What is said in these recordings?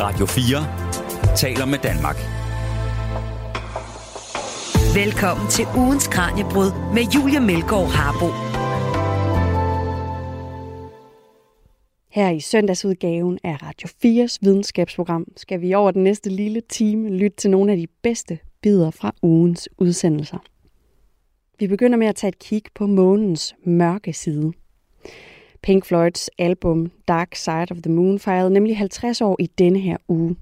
Radio 4 taler med Danmark. Velkommen til ugens Kranjebrud med Julia Melgaard Harbo. Her i søndagsudgaven af Radio 4's videnskabsprogram skal vi over den næste lille time lytte til nogle af de bedste bidder fra ugens udsendelser. Vi begynder med at tage et kig på månens mørke side. Pink Floyds album Dark Side of the Moon fejrede nemlig 50 år i denne her uge.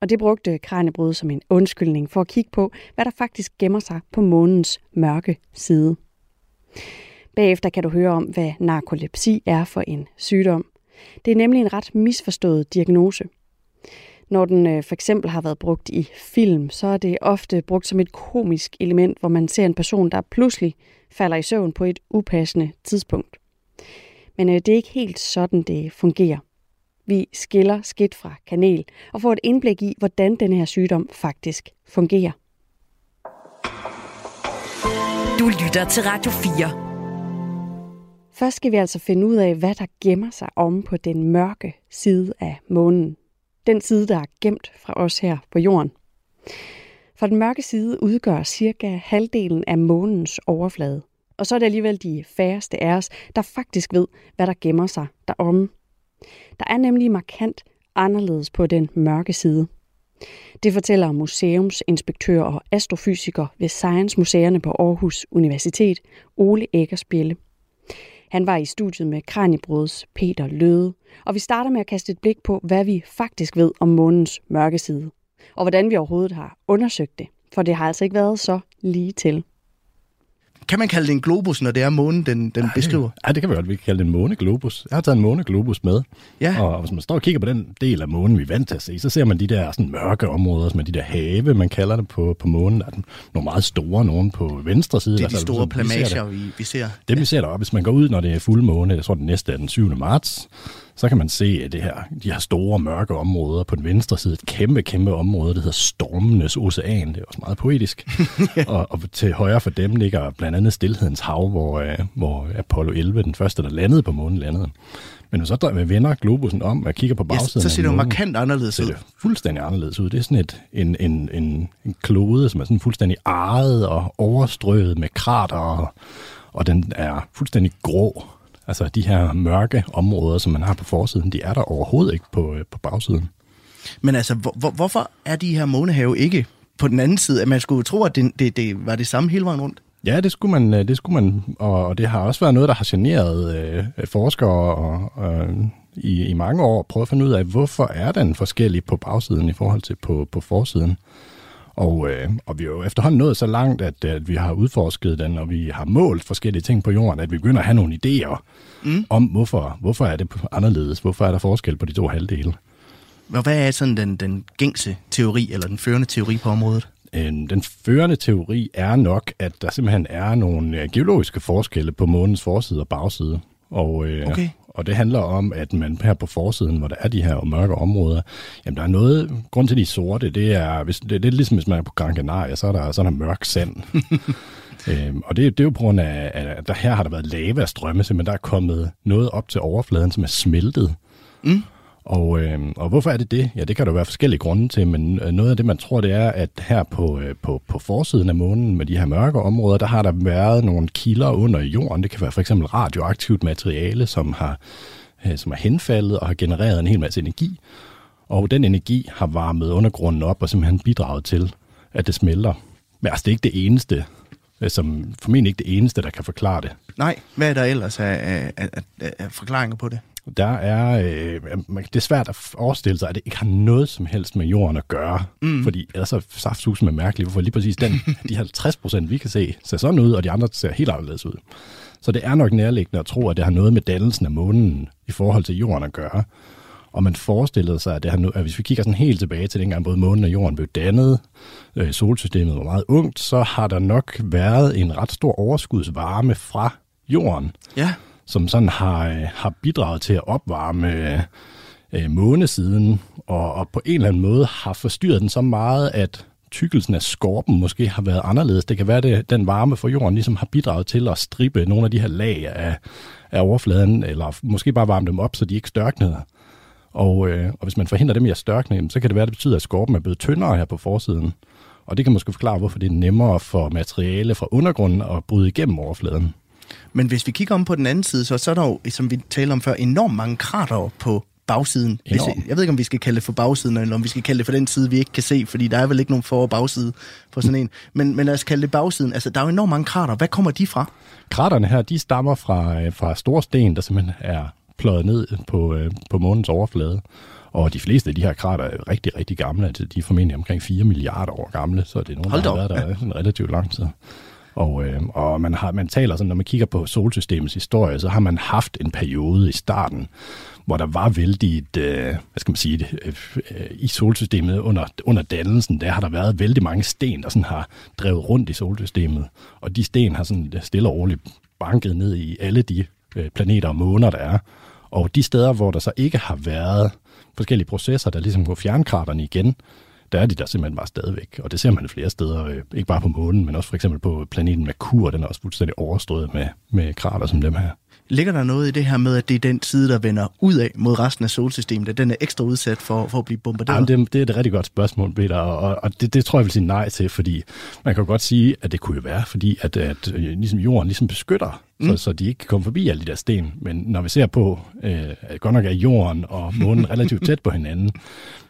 Og det brugte Kranjebrud som en undskyldning for at kigge på, hvad der faktisk gemmer sig på månens mørke side. Bagefter kan du høre om, hvad narkolepsi er for en sygdom. Det er nemlig en ret misforstået diagnose. Når den øh, for eksempel har været brugt i film, så er det ofte brugt som et komisk element, hvor man ser en person, der pludselig falder i søvn på et upassende tidspunkt. Men øh, det er ikke helt sådan, det fungerer. Vi skiller skidt fra kanel og får et indblik i, hvordan denne her sygdom faktisk fungerer. Du lytter til Radio 4. Først skal vi altså finde ud af, hvad der gemmer sig om på den mørke side af månen. Den side, der er gemt fra os her på jorden. For den mørke side udgør cirka halvdelen af månens overflade. Og så er det alligevel de færreste af os, der faktisk ved, hvad der gemmer sig deromme. Der er nemlig markant anderledes på den mørke side. Det fortæller museumsinspektør og astrofysiker ved Science Museerne på Aarhus Universitet, Ole Eggersbjelle. Han var i studiet med Kranjebrods Peter Løde, og vi starter med at kaste et blik på, hvad vi faktisk ved om månens mørke side, og hvordan vi overhovedet har undersøgt det, for det har altså ikke været så lige til. Kan man kalde det en globus, når det er månen, den, den Ej, beskriver? Ja, det kan vi godt. Vi kan kalde det en måneglobus. Jeg har taget en måneglobus med. Ja. Og hvis man står og kigger på den del af månen, vi er vant til at se, så ser man de der sådan mørke områder, som er de der have, man kalder det på, på månen. Der er nogle meget store, nogle på venstre side. Det er de Altså, store som vi ser det. plamager, vi, vi ser. Dem vi ser deroppe, hvis man går ud, når det er fuldmåne, jeg tror den næste er den 7. marts, så kan man se at det her, de her store mørke områder på den venstre side, et kæmpe, kæmpe område, der hedder Stormenes Ocean. Det er også meget poetisk. og, og til højre for dem ligger blandt andet Stilhedens Hav, hvor, øh, hvor Apollo 11, den første, der landede på månen, landede. Men hvis så vender globusen om og kigger på Ja, bagsiden så af ser det jo markant anderledes ud. det fuldstændig anderledes ud. Det er sådan et, en, en, en, en klode, som er sådan fuldstændig arret og overstrøget med krater, og, og den er fuldstændig grå. Altså de her mørke områder, som man har på forsiden, de er der overhovedet ikke på, øh, på bagsiden. Men altså, hvor, hvor, hvorfor er de her månehave ikke på den anden side? At man skulle tro, at det, det, det var det samme hele vejen rundt. Ja, det skulle man, øh, det skulle man og, det har også været noget, der har generet øh, forskere og, og, i, i mange år, prøve at finde ud af, hvorfor er den forskellig på bagsiden i forhold til på, på forsiden. Og, øh, og vi er jo efterhånden nået så langt, at, at vi har udforsket den, og vi har målt forskellige ting på jorden, at vi begynder at have nogle idéer mm. om, hvorfor, hvorfor er det anderledes, hvorfor er der forskel på de to halvdele. Og hvad er sådan den, den gængse teori, eller den førende teori på området? Den førende teori er nok, at der simpelthen er nogle øh, geologiske forskelle på månens forside og bagside. Og, øh, Okay. Og det handler om, at man her på forsiden, hvor der er de her mørke områder, jamen der er noget, grund til de sorte, det er, hvis, det, det er ligesom hvis man er på Gran Canaria, så er der, så er der mørk sand. øhm, og det, det er jo på grund af, at der her har der været lavastrømme, simpelthen der er kommet noget op til overfladen, som er smeltet. Mm. Og, øh, og hvorfor er det det? Ja, det kan der være forskellige grunde til, men øh, noget af det, man tror, det er, at her på, øh, på, på forsiden af månen med de her mørke områder, der har der været nogle kilder under jorden. Det kan være for eksempel radioaktivt materiale, som har, øh, som er henfaldet og har genereret en hel masse energi. Og den energi har varmet undergrunden op og simpelthen bidraget til, at det smelter. Men altså, det er ikke det eneste, øh, som formentlig ikke det eneste, der kan forklare det. Nej, hvad er der ellers af, af, af, af forklaringer på det? Der er, øh, det er svært at forestille sig, at det ikke har noget som helst med jorden at gøre. Mm. Fordi ellers er safthusen med mærkeligt, hvorfor lige præcis den, de 50 procent, vi kan se, ser sådan ud, og de andre ser helt anderledes ud. Så det er nok nærliggende at tro, at det har noget med dannelsen af månen i forhold til jorden at gøre. Og man forestillede sig, at, det har no- at hvis vi kigger sådan helt tilbage til dengang både månen og jorden blev dannet, øh, solsystemet var meget ungt, så har der nok været en ret stor overskudsvarme fra jorden, Ja, som sådan har, øh, har bidraget til at opvarme øh, månesiden, og, og på en eller anden måde har forstyrret den så meget, at tykkelsen af skorpen måske har været anderledes. Det kan være, at den varme fra jorden ligesom har bidraget til at strippe nogle af de her lag af, af overfladen, eller måske bare varme dem op, så de ikke størknede. Og, øh, og hvis man forhindrer dem i at størkne, så kan det være, at det betyder, at skorpen er blevet tyndere her på forsiden. Og det kan måske forklare, hvorfor det er nemmere for materiale fra undergrunden at bryde igennem overfladen. Men hvis vi kigger om på den anden side, så, så er der jo, som vi talte om før, enormt mange krater på bagsiden. Hvis, jeg ved ikke, om vi skal kalde det for bagsiden, eller om vi skal kalde det for den side, vi ikke kan se, fordi der er vel ikke nogen for- og bagside på sådan en. Men, men lad os kalde det bagsiden. Altså, der er jo enormt mange krater. Hvad kommer de fra? Kraterne her, de stammer fra, øh, fra store sten, der simpelthen er pløjet ned på, øh, på månens overflade. Og de fleste af de her krater er rigtig, rigtig gamle. Altså, de er formentlig omkring 4 milliarder år gamle, så det er nogle, Hold der har op, været der sådan relativt lang tid. Og, øh, og man, har, man taler sådan, når man kigger på solsystemets historie, så har man haft en periode i starten, hvor der var vældig, øh, hvad skal man sige, det, øh, i solsystemet under, under dannelsen, der har der været vældig mange sten, der sådan har drevet rundt i solsystemet. Og de sten har sådan stille og roligt banket ned i alle de øh, planeter og måner, der er. Og de steder, hvor der så ikke har været forskellige processer, der ligesom går fjernkraterne igen, der er de der simpelthen bare stadigvæk. Og det ser man flere steder, øh, ikke bare på månen, men også for eksempel på planeten Merkur, den er også fuldstændig overstrøget med, med krater som dem her. Ligger der noget i det her med, at det er den side, der vender ud af mod resten af solsystemet, at den er ekstra udsat for, for at blive bombarderet? Jamen, det, det er et rigtig godt spørgsmål, Peter, og, og det, det tror jeg vil sige nej til, fordi man kan jo godt sige, at det kunne jo være, fordi at, at øh, ligesom jorden ligesom beskytter, mm. så, så de ikke kan komme forbi alle de der sten. Men når vi ser på, øh, at godt nok er jorden og månen relativt tæt på hinanden,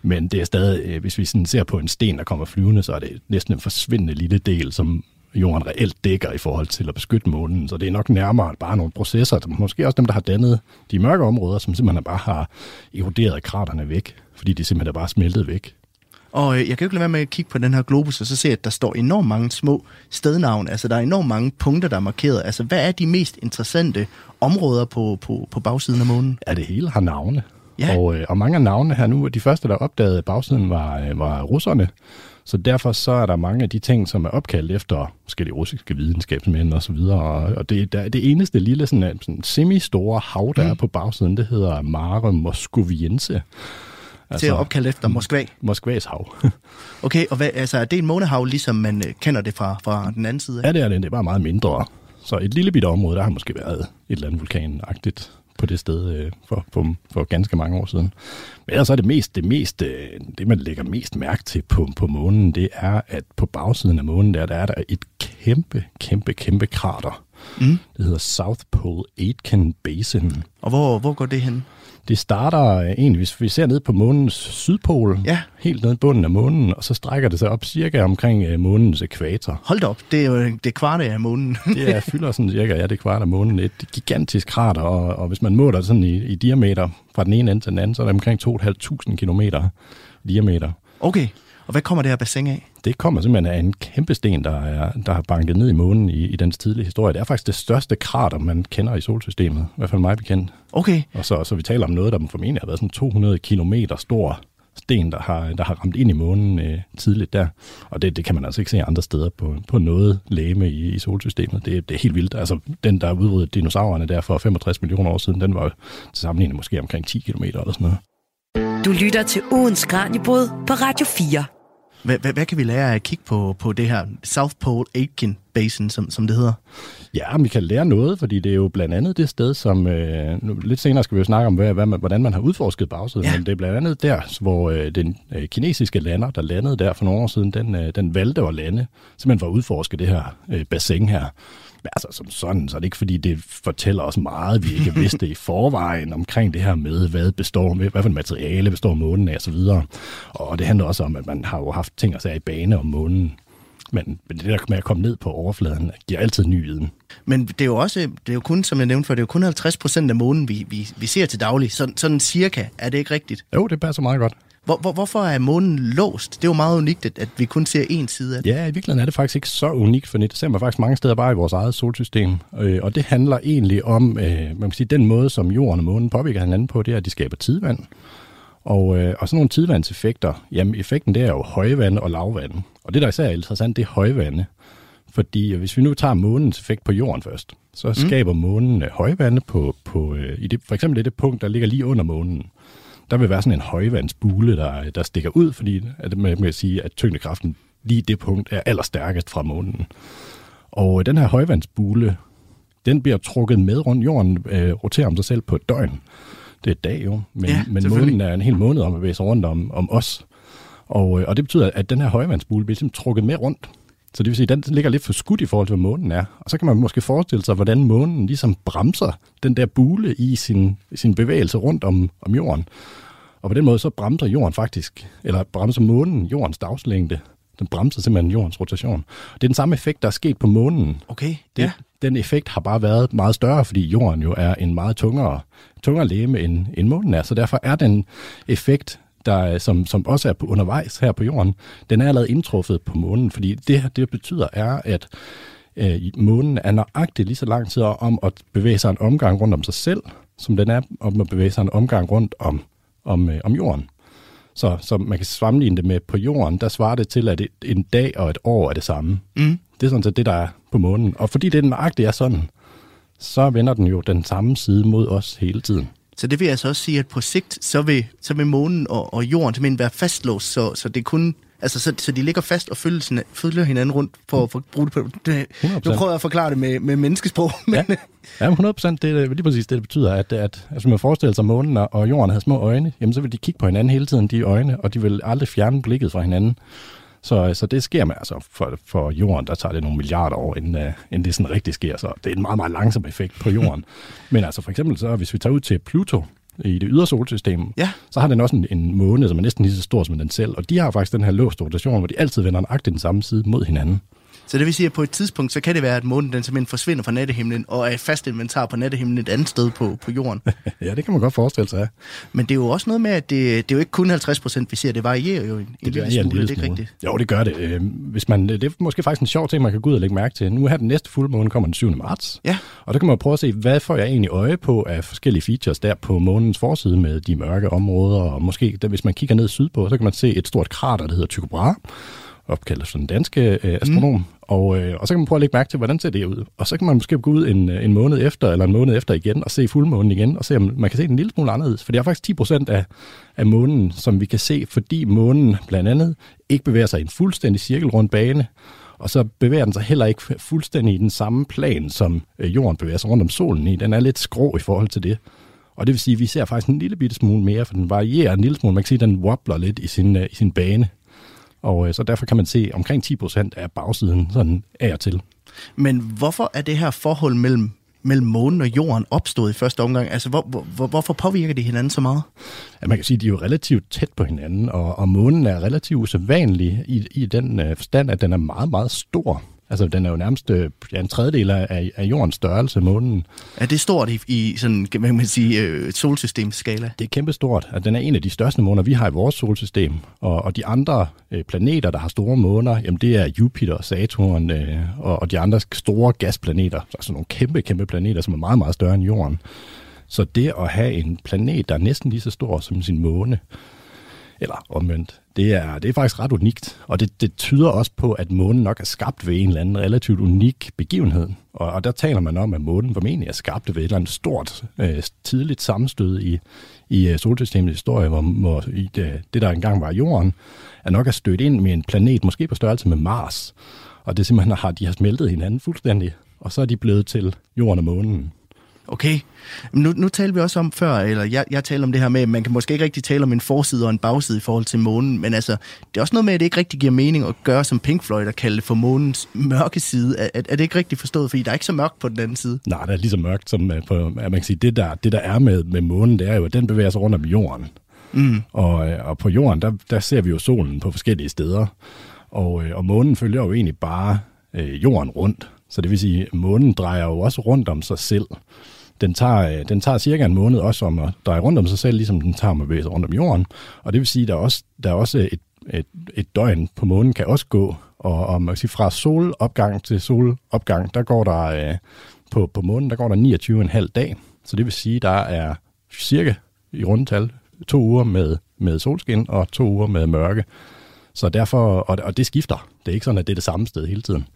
men det er stadig, øh, hvis vi sådan ser på en sten, der kommer flyvende, så er det næsten en forsvindende lille del, som jorden reelt dækker i forhold til at beskytte månen. Så det er nok nærmere bare nogle processer, som måske også dem, der har dannet de mørke områder, som simpelthen bare har eroderet kraterne væk, fordi de simpelthen er bare smeltet væk. Og øh, jeg kan jo ikke lade være med at kigge på den her globus, og så se, at der står enormt mange små stednavne. Altså, der er enormt mange punkter, der er markeret. Altså, hvad er de mest interessante områder på, på, på bagsiden af månen? Ja, det hele har navne. Ja. Og, øh, og mange af navnene her nu, de første, der opdagede bagsiden, var, øh, var russerne. Så derfor så er der mange af de ting, som er opkaldt efter forskellige russiske videnskabsmænd og så videre. Og, det, der, det eneste lille sådan, øh, sådan semi-store hav, der mm. er på bagsiden, det hedder Mare Moscoviense. Altså, til at opkalde efter Moskva. Moskvas hav. Okay, og hvad, altså, er det en månehav, ligesom man øh, kender det fra, fra den anden side? af? ja, det er det. Det er bare meget mindre. Så et lille bitte område, der har måske været et eller andet vulkanagtigt på det sted øh, for, for, for ganske mange år siden. Men ellers er det mest, det, mest, øh, det man lægger mest mærke til på, på månen, det er, at på bagsiden af månen, der, der er der et kæmpe, kæmpe, kæmpe krater. Mm. Det hedder South Pole Aitken Basin. Og hvor, hvor går det hen? Det starter øh, egentlig, hvis vi ser ned på månens sydpol, Ja. helt ned i bunden af månen, og så strækker det sig op cirka omkring øh, månens ekvator. Hold da op, det er jo det kvarte af månen. Det er, fylder sådan cirka, ja, det er kvart af månen. Et gigantisk krater, og, og hvis man måler sådan i, i diameter fra den ene ende til den anden, så er det omkring 2.500 kilometer diameter. Okay, og hvad kommer det her bassin af? Det kommer simpelthen af en kæmpe sten, der, er, der har banket ned i månen i, i dens tidlige historie. Det er faktisk det største krater, man kender i solsystemet, i hvert fald mig bekendt. Okay, Og så, så vi taler om noget, der formentlig har været sådan 200 kilometer stor sten, der har, der har ramt ind i månen øh, tidligt der. Og det, det kan man altså ikke se andre steder på, på noget læme i, i solsystemet. Det, det er helt vildt. Altså, den, der udryddede dinosaurerne der for 65 millioner år siden, den var til sammenligning måske omkring 10 kilometer eller sådan noget. Du lytter til ugens Kranjebrud på Radio 4. hvad, hvad, hvad kan vi lære af at kigge på, på det her South Pole Aitken Basin, som, som det hedder? Ja, vi kan lære noget, fordi det er jo blandt andet det sted, som... Øh, nu, lidt senere skal vi jo snakke om, hvad, hvad man, hvordan man har udforsket bagsiden, ja. men det er blandt andet der, hvor øh, den øh, kinesiske lander, der landede der for nogle år siden, den, øh, den valgte at lande, simpelthen for at udforske det her øh, bassin her. Altså som sådan, så er det ikke fordi, det fortæller os meget, vi ikke vidste i forvejen omkring det her med, hvad består med, hvad for materiale består månen af osv. Og det handler også om, at man har jo haft ting at sige i bane om månen. Men men det der med at komme ned på overfladen, giver altid ny viden. Men det er jo også, det er jo kun, som jeg nævnte før, det er jo kun 50 procent af månen, vi, vi, vi ser til daglig. Sådan, sådan cirka, er det ikke rigtigt? Jo, det passer meget godt. Hvor, hvor, hvorfor er månen låst? Det er jo meget unikt, at, at vi kun ser én side af det. Ja, i virkeligheden er det faktisk ikke så unikt, for det ser man faktisk mange steder bare i vores eget solsystem. Øh, Og det handler egentlig om, øh, man kan sige, den måde, som jorden og månen påvirker hinanden på, det er, at de skaber tidvand. Og, øh, og sådan nogle tidvandseffekter, jamen effekten det er jo højvande og lavvande. Og det, der især er interessant, det er højvande. Fordi øh, hvis vi nu tager månens effekt på jorden først, så skaber månen øh, højvande på, på øh, i det, for eksempel det, det punkt, der ligger lige under månen. Der vil være sådan en højvandsbule, der, der stikker ud, fordi at man kan sige, at tyngdekraften lige det punkt er allerstærkest fra månen. Og øh, den her højvandsbule, den bliver trukket med rundt. Jorden øh, roterer om sig selv på et døgn. Det er dag jo, men, Ja, men månen er en hel måned om at bevæge sig rundt om, om os. Og, øh, og det betyder, at den her højvandsbule bliver simpelthen trukket med rundt. Så det vil sige, at den ligger lidt for skudt i forhold til, hvad månen er. Og så kan man måske forestille sig, hvordan månen ligesom bremser den der bule i sin, sin bevægelse rundt om, om jorden. Og på den måde så bremser jorden faktisk, eller bremser månen jordens dagslængde. Den bremser simpelthen jordens rotation. Det er den samme effekt, der er sket på månen. Okay, Det, ja. Den effekt har bare været meget større, fordi jorden jo er en meget tungere, tungere læme, end, end månen er. Så derfor er den effekt, der, som, som også er på, undervejs her på jorden, den er allerede indtruffet på månen, fordi det, det betyder er, at øh, månen er nøjagtigt lige så lang tid om at bevæge sig en omgang rundt om sig selv, som den er om at bevæge sig en omgang rundt om, om, øh, om jorden. Så, så man kan sammenligne det med på jorden, der svarer det til, at en dag og et år er det samme. Mm. Det er sådan set det, der er på månen. Og fordi det nøjagtigt er sådan, så vender den jo den samme side mod os hele tiden. Så det vil altså også sige, at på sigt, så vil, så vil månen og, og jorden simpelthen være fastlåst, så, så det kun... Altså, så, så de ligger fast og følger, følger hinanden rundt for, for at bruge det på... Det, 100%. nu prøver jeg at forklare det med, med menneskesprog, men... Ja, ja 100 procent. Det er lige præcis det, det betyder, at, at altså man forestiller sig, at månen og- og jorden havde små øjne, jamen så vil de kigge på hinanden hele tiden, de øjne, og de vil aldrig fjerne blikket fra hinanden. Så, så det sker med, altså for, for jorden, der tager det nogle milliarder år, inden, uh, inden det sådan rigtig sker. Så det er en meget, meget langsom effekt på jorden. Men altså for eksempel, så hvis vi tager ud til Pluto, i det ydre solsystem, Ja. så har den også en, en måne, som er næsten lige så stor som den selv. Og de har faktisk den her låst rotation, hvor de altid vender nøjagtigt den samme side mod hinanden. Så det vil sige, at på et tidspunkt, så kan det være, at månen den simpelthen forsvinder fra nattehimlen, og er fast inventar på nattehimlen et andet sted på, på jorden. ja, det kan man godt forestille sig. Men det er jo også noget med, at det, det er jo ikke kun 50 procent, vi ser. Det varierer jo en, en Det lille varierer en smule, lille det er ikke smule. rigtigt. Jo, det gør det. Øh, Hvis man, det er måske faktisk en sjov ting, man kan gå ud og lægge mærke til. Nu her den næste fuldmåne kommer den 7. marts. Ja. Og der kan man prøve at se, hvad får jeg egentlig øje på af forskellige features der på månens forside med de mørke områder. Og måske, der, hvis man kigger ned sydpå, så kan man se et stort krater, der hedder Tycho Brahe, opkaldt som den danske øh, astronom. Mm. Og, øh, og så kan man prøve at lægge mærke til, hvordan ser det ud. Og så kan man måske gå ud en, øh, en måned efter, eller en måned efter igen, og se fuldmånen igen, og se, om man kan se den en lille smule anderledes. For det er faktisk 10 procent af, af månen, som vi kan se, fordi månen blandt andet ikke bevæger sig i en fuldstændig cirkelrund bane, og så bevæger den sig heller ikke fuldstændig i den samme plan, som øh, jorden bevæger sig rundt om solen i. Den er lidt skrå i forhold til det. Og det vil sige, at vi ser faktisk en lille bitte smule mere, for den varierer en lille smule. Man kan se, at den wobbler lidt i sin, øh, i sin bane. Og øh, så derfor kan man se omkring 10 procent af bagsiden sådan af og til. Men hvorfor er det her forhold mellem, mellem månen og jorden opstået i første omgang? Altså, hvor, hvor, hvor, hvorfor påvirker de hinanden så meget? Ja, man kan sige, at de er jo relativt tæt på hinanden, og, og månen er relativt usædvanlig i, i den øh, forstand, at den er meget, meget stor. Altså, den er jo nærmest øh, en tredjedel af, af jordens størrelse, månen. Er det stort i, i sådan, hvad kan man sige, øh, solsystemskala? Det er kæmpestort, at den er en af de største måner, vi har i vores solsystem. Og, og de andre øh, planeter, der har store måner, jamen det er Jupiter, Saturn øh, og, og de andre store gasplaneter. Altså nogle kæmpe, kæmpe planeter, som er meget, meget større end Jorden. Så det at have en planet, der er næsten lige så stor som sin måne, eller omvendt, det er, det er faktisk ret unikt. Og det, det tyder også på, at månen nok er skabt ved en eller anden relativt unik begivenhed. Og, og der taler man om, at månen formentlig er skabt ved et eller andet stort, øh, tidligt sammenstød i, i øh, solsystemets historie, hvor, hvor i det, det, der engang var jorden, er nok at stødt ind med en planet, måske på størrelse med Mars. Og det simpelthen har, de har smeltet hinanden fuldstændig, og så er de blevet til jorden og månen. Okay. Nu, nu talte vi også om før, eller jeg, jeg talte om det her med, at man kan måske ikke rigtig tale om en forside og en bagside i forhold til månen, men altså, det er også noget med, at det ikke rigtig giver mening at gøre som Pink Floyd og kalde det for månens mørke side. Er, er, er det ikke rigtigt forstået? Fordi der er ikke så mørkt på den anden side. Nej, det er lige så mørkt som øh, på, at man kan sige, det der, det der er med, med månen, det er jo, at den bevæger sig rundt om jorden. Mm. Og, øh, og på jorden, der, der ser vi jo solen på forskellige steder. Og, øh, og månen følger jo egentlig bare øh, jorden rundt. Så det vil sige, at månen drejer jo også rundt om sig selv. Den tager, øh, den tager cirka en måned også om at dreje rundt om sig selv, ligesom den tager med bevæge sig rundt om jorden. Og det vil sige, at der er også, der er også et, et, et døgn på månen kan også gå. Og, og man kan sige, fra solopgang til solopgang, der går der øh, på, på månen, der går der 29,5 dag. Så det vil sige, der er cirka i rundtal to uger med, med solskin og to uger med mørke. Så derfor, og, og det skifter. Det er ikke sådan, at det er det samme sted hele tiden.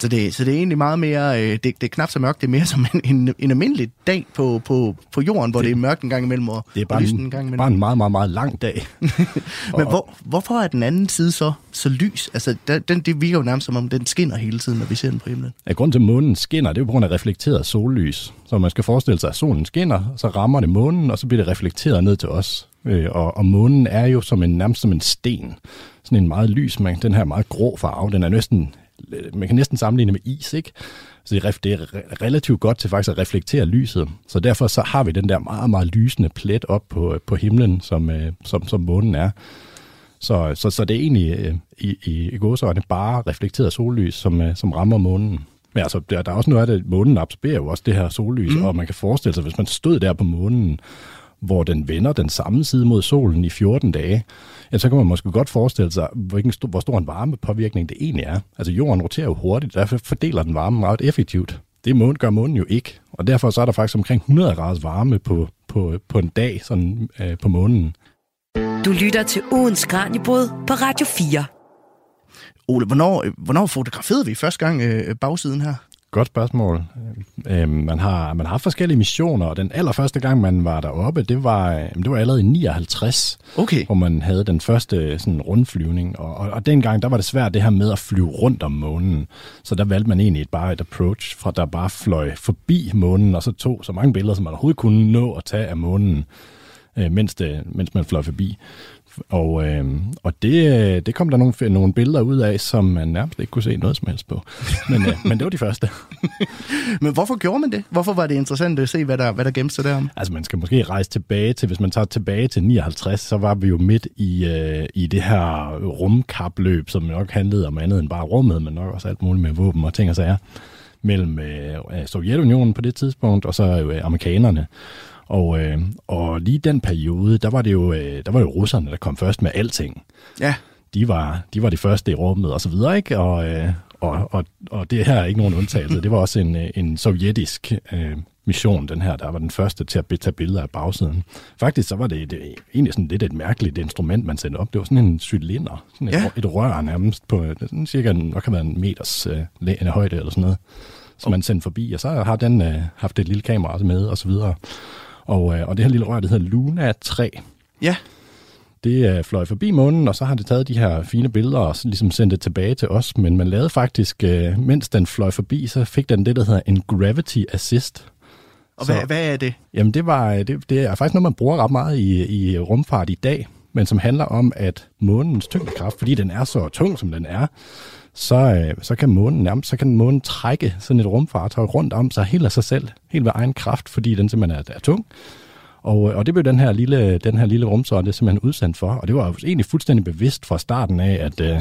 Så det, så det er egentlig meget mere, øh, det, det er knap så mørkt, det er mere som en, en, en almindelig dag på, på, på jorden, hvor det, det er mørkt en gang imellem og, Det er og bare, lyst en, en gang imellem. bare en meget, meget, meget lang dag. Men hvor, hvorfor er den anden side så, så lys? Altså, den, den, det virker jo nærmest som om, den skinner hele tiden, når vi ser den på himlen. Ja, grunden til, at månen skinner, det er jo på grund af reflekteret sollys. Så man skal forestille sig, at solen skinner, så rammer det månen, og så bliver det reflekteret ned til os. Øh, og, og månen er jo som en, nærmest som en sten. Sådan en meget lys, man, den her meget grå farve, den er næsten, man kan næsten sammenligne med is, ikke? Så det er, det er relativt godt til faktisk at reflektere lyset. Så derfor så har vi den der meget, meget lysende plet op på, på himlen, som, øh, som, som månen er. Så, så, så det er egentlig øh, i, i, i gåsøjne bare reflekteret sollys, som, øh, som rammer månen. Men altså, der, der er også noget af det, månen absorberer jo også det her sollys, mm. og man kan forestille sig, hvis man stod der på månen, hvor den vender den samme side mod solen i 14 dage, ja, så kan man måske godt forestille sig, hvilken stor, hvor stor en varmepåvirkning det egentlig er. Altså jorden roterer jo hurtigt, derfor fordeler den varme meget effektivt. Det månen, gør månen jo ikke, og derfor så er der faktisk omkring 100 graders varme på, på, på en dag sådan, øh, på månen. Du lytter til ugens Kranjebrud på Radio 4. Ole, hvornår, hvornår fotograferede vi første gang øh, bagsiden her? Godt spørgsmål. Øhm, man, har, man har forskellige missioner, og den allerførste gang, man var deroppe, det var, det var allerede i 59, Okay. hvor man havde den første sådan, rundflyvning. Og, og, og dengang, der var det svært det her med at flyve rundt om månen. Så der valgte man egentlig et, bare et approach, fra der bare fløj forbi månen, og så tog så mange billeder, som man overhovedet kunne nå at tage af månen, øh, mens, det, mens man fløj forbi. Og, øh, og det, det kom der nogle, nogle billeder ud af, som man nærmest ikke kunne se noget som helst på. Men, øh, men det var de første. Men hvorfor gjorde man det? Hvorfor var det interessant at se, hvad der, hvad der gemte sig derom? Altså man skal måske rejse tilbage til, hvis man tager tilbage til 59, så var vi jo midt i, øh, i det her rumkapløb, som nok handlede om andet end bare rummet, men nok også alt muligt med våben og ting og sager, mellem øh, Sovjetunionen på det tidspunkt, og så øh, amerikanerne. Og, øh, og lige den periode, der var det jo, øh, der var jo russerne, der kom først med alting. Ja, De var, de var de første i rummet og så videre, ikke? Og, øh, og, og, og det her er ikke nogen undtagelse. Det var også en, øh, en sovjetisk øh, mission, den her, der var den første til at tage billeder af bagsiden. Faktisk så var det, det egentlig sådan lidt et mærkeligt instrument, man sendte op. Det var sådan en cylinder, sådan et, Ja. et rør nærmest på sådan cirka en, hvad kan være en meters øh, en højde eller sådan noget, som man sendte forbi. Og så har den øh, haft et lille kamera med og så videre. Og, øh, og det her lille rør, det hedder Luna 3. ja. Det øh, fløj forbi månen, og så har det taget de her fine billeder og ligesom sendt det tilbage til os. Men man lavede faktisk, øh, mens den fløj forbi, så fik den det, der hedder en gravity assist. Og Så- hvad, hvad er det? Jamen det, var, øh, det, det er faktisk noget, man bruger ret meget i, i rumfart i dag, men som handler om, at månens tyngdekraft, fordi den er så tung, som den er, så, øh, så kan månen nærmest, så kan månen trække sådan et rumfartøj rundt om sig helt af sig selv, helt ved egen kraft, fordi den simpelthen er, er tung. Og, og det blev den her lille, den her lille rumsonde simpelthen udsendt for, og det var jo egentlig fuldstændig bevidst fra starten af, at, øh,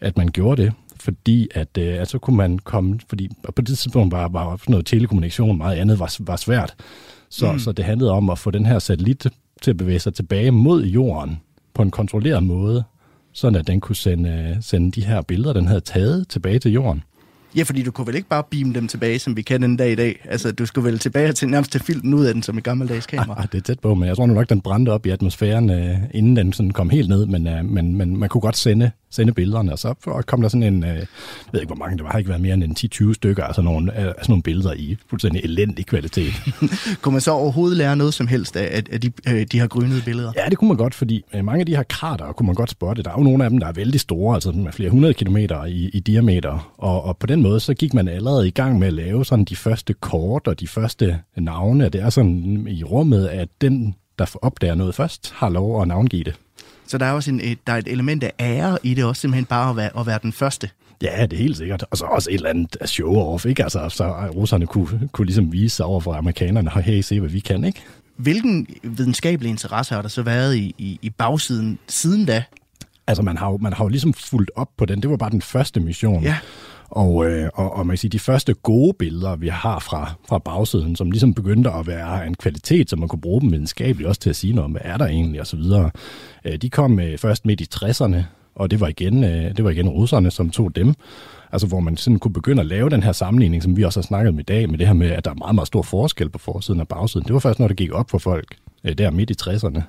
at man gjorde det, fordi at, øh, at så kunne man komme, fordi på det tidspunkt var, var sådan noget telekommunikation, meget andet var, var svært, så, mm. så det handlede om at få den her satellit til at bevæge sig tilbage mod jorden på en kontrolleret måde, sådan at den kunne sende, sende de her billeder, den havde taget tilbage til jorden. Ja, fordi du kunne vel ikke bare beame dem tilbage, som vi kan den dag i dag? Altså, du skulle vel tilbage til nærmest til filmen ud af den som et gammeldags kamera? Ah, det er tæt på, men jeg tror nu nok, den brændte op i atmosfæren, øh, inden den sådan kom helt ned, men, øh, men, men man kunne godt sende, sende billederne, og så kom der sådan en, øh, jeg ved ikke hvor mange, det var, har ikke været mere end en 10-20 stykker af sådan nogle, af sådan nogle billeder i fuldstændig elendig kvalitet. Kunne man så overhovedet lære noget som helst af, af, de, øh, de her grønnede billeder? Ja, det kunne man godt, fordi øh, mange af de her krater kunne man godt spotte. Der er jo nogle af dem, der er vældig store, altså med flere hundrede kilometer i, i diameter. Og, og på den måde, så gik man allerede i gang med at lave sådan de første kort og de første navne. Det er sådan i rummet, at den, der opdager noget først, har lov at navngive det. Så der er også en, et, der er et element af ære i det også, simpelthen bare at være, at være den første. Ja, det er helt sikkert. Og så også et eller andet show-off, ikke? Altså, så russerne kunne, kunne ligesom vise sig over for amerikanerne, og hey, se hvad vi kan, ikke? Hvilken videnskabelig interesse har der så været i, i, i bagsiden siden da? Altså, man har, jo, man har jo ligesom fulgt op på den. Det var bare den første mission. Ja. Og, øh, og, og man kan sige, de første gode billeder, vi har fra, fra bagsiden, som ligesom begyndte at være en kvalitet, som man kunne bruge dem videnskabeligt også til at sige noget om, hvad er der egentlig, og så videre. Øh, de kom øh, først midt i 60'erne, og det var, igen, øh, det var igen russerne, som tog dem. Altså hvor man sådan kunne begynde at lave den her sammenligning, som vi også har snakket om i dag, med det her med, at der er meget, meget stor forskel på forsiden og bagsiden. Det var først, når det gik op for folk, øh, der midt i 60'erne.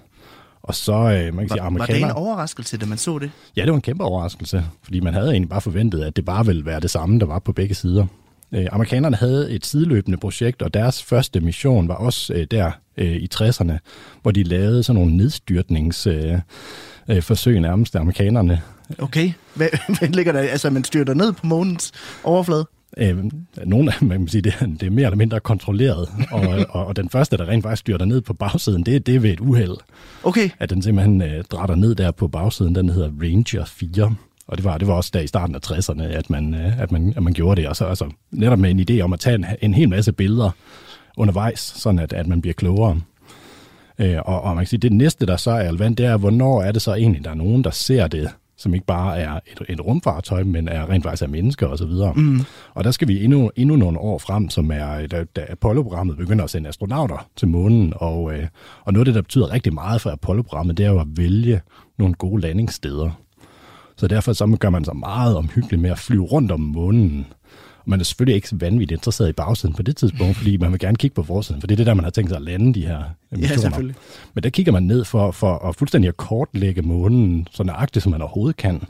Og så, øh, man kan sige, Var, var det en overraskelse, da man så det? Ja, det var en kæmpe overraskelse, fordi man havde egentlig bare forventet, at det bare ville være det samme, der var på begge sider. Øh, amerikanerne havde et sideløbende projekt, og deres første mission var også øh, der øh, i 60'erne, hvor de lavede sådan nogle nedstyrtningsforsøg øh, øh, forsøg nærmest af amerikanerne. Okay. Hvad, hvad ligger der? Altså, man styrter ned på månens overflade? Øh, nogle af dem, man kan sige, det, er, det er mere eller mindre kontrolleret, og, og, og den første, der rent faktisk styrter ned på bagsiden, det, det er ved et uheld, Okay. at den simpelthen øh, drætter ned der på bagsiden, den hedder Ranger 4. Og det var, det var også der i starten af 60'erne, at man, øh, at man, at man gjorde det. Og så altså, netop med en idé om at tage en, en hel masse billeder undervejs, sådan at, at man bliver klogere. Øh, og, og man kan sige, det næste, der så er relevant, det er, hvornår er det så egentlig, der er nogen, der ser det, som ikke bare er et, et rumfartøj, men er rent faktisk er mennesker osv. Mm. Og der skal vi endnu, endnu nogle år frem, som er, da, da Apollo-programmet begynder at sende astronauter til månen. Og, øh, og noget af det, der betyder rigtig meget for Apollo-programmet, det er jo at vælge nogle gode landingssteder. Så derfor så gør man sig meget omhyggeligt med at flyve rundt om månen. Man er selvfølgelig ikke vanvittigt interesseret i bagsiden på det tidspunkt, fordi man vil gerne kigge på forsiden, for det er det der, man har tænkt sig at lande de her missioner. selvfølgelig. Men der kigger man ned for, for at fuldstændig at kortlægge månen så nøjagtigt, som man overhovedet kan.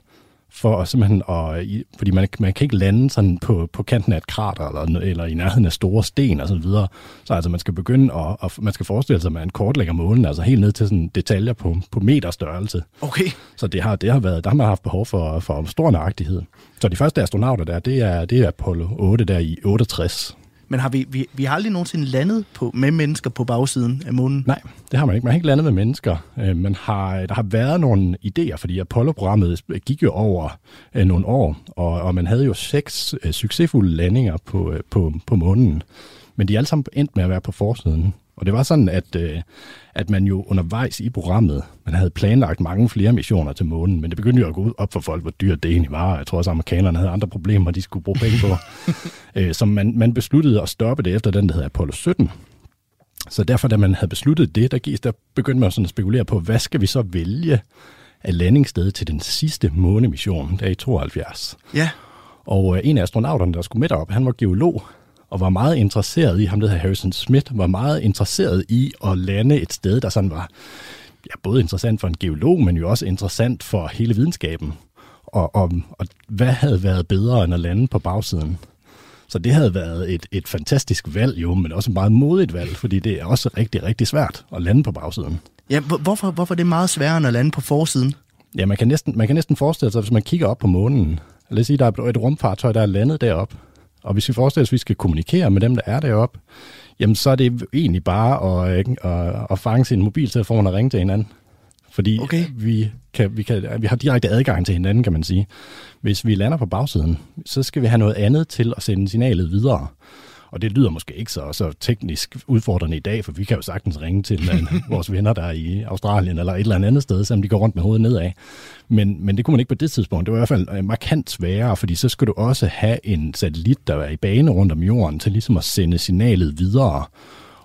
For at simpelthen at, fordi man, man kan ikke lande sådan på, på kanten af et krater eller, eller i nærheden af store sten og så videre. Så altså man skal begynde at, at man skal forestille sig, at man kortlægger månen, altså helt ned til sådan detaljer på, på meterstørrelse. Okay. Så det har, det har været, der har man haft behov for, for stor nøjagtighed. Så de første astronauter der, det er, det er Apollo 8 der i 68. Men har vi, vi, vi har aldrig nogensinde landet på, med mennesker på bagsiden af månen? Nej, det har man ikke. Man har ikke landet med mennesker. Øh, Man har, øh, der har været nogle idéer, fordi Apollo-programmet øh, gik jo over øh, nogle år, og, og man havde jo seks øh, succesfulde landinger på, øh, på, på månen. Men de er alle sammen endt med at være på forsiden. Og det var sådan, at, øh, at man jo undervejs i programmet, man havde planlagt mange flere missioner til månen, men det begyndte jo at gå op for folk, hvor dyrt det egentlig var. Jeg tror også, at amerikanerne havde andre problemer, de skulle bruge penge på. øh, så man, man besluttede at stoppe det efter den, der hedder Apollo 17. Så derfor, da man havde besluttet det, der, gik, der begyndte man sådan at spekulere på, hvad skal vi så vælge af landingssted til den sidste månemission, der i 72. Ja. Og øh, en af astronauterne, der skulle med derop, han var geolog, og var meget interesseret i, ham der hedder Harrison Smith, var meget interesseret i at lande et sted, der sådan var ja, både interessant for en geolog, men jo også interessant for hele videnskaben. Og, og, og hvad havde været bedre end at lande på bagsiden? Så det havde været et, et fantastisk valg jo, men også et meget modigt valg, fordi det er også rigtig, rigtig svært at lande på bagsiden. ja hvor- hvorfor, hvorfor er det meget sværere end at lande på forsiden? Ja, man kan næsten, man kan næsten forestille sig, hvis man kigger op på månen, lad os sige, der er et rumfartøj, der er landet derop, og hvis vi forestiller os, at vi skal kommunikere med dem, der er deroppe, jamen så er det egentlig bare at, at, at fange sin mobiltelefon og ringe til hinanden. Fordi Okay. vi, kan, vi, kan, vi har direkte adgang til hinanden, kan man sige. Hvis vi lander på bagsiden, så skal vi have noget andet til at sende signalet videre. Og det lyder måske ikke så, så teknisk udfordrende i dag, for vi kan jo sagtens ringe til vores venner, der er i Australien eller et eller andet sted, selvom de går rundt med hovedet nedad. Men, men det kunne man ikke på det tidspunkt. Det var i hvert fald øh, markant sværere, fordi så skulle du også have en satellit, der var i bane rundt om jorden, til ligesom at sende signalet videre.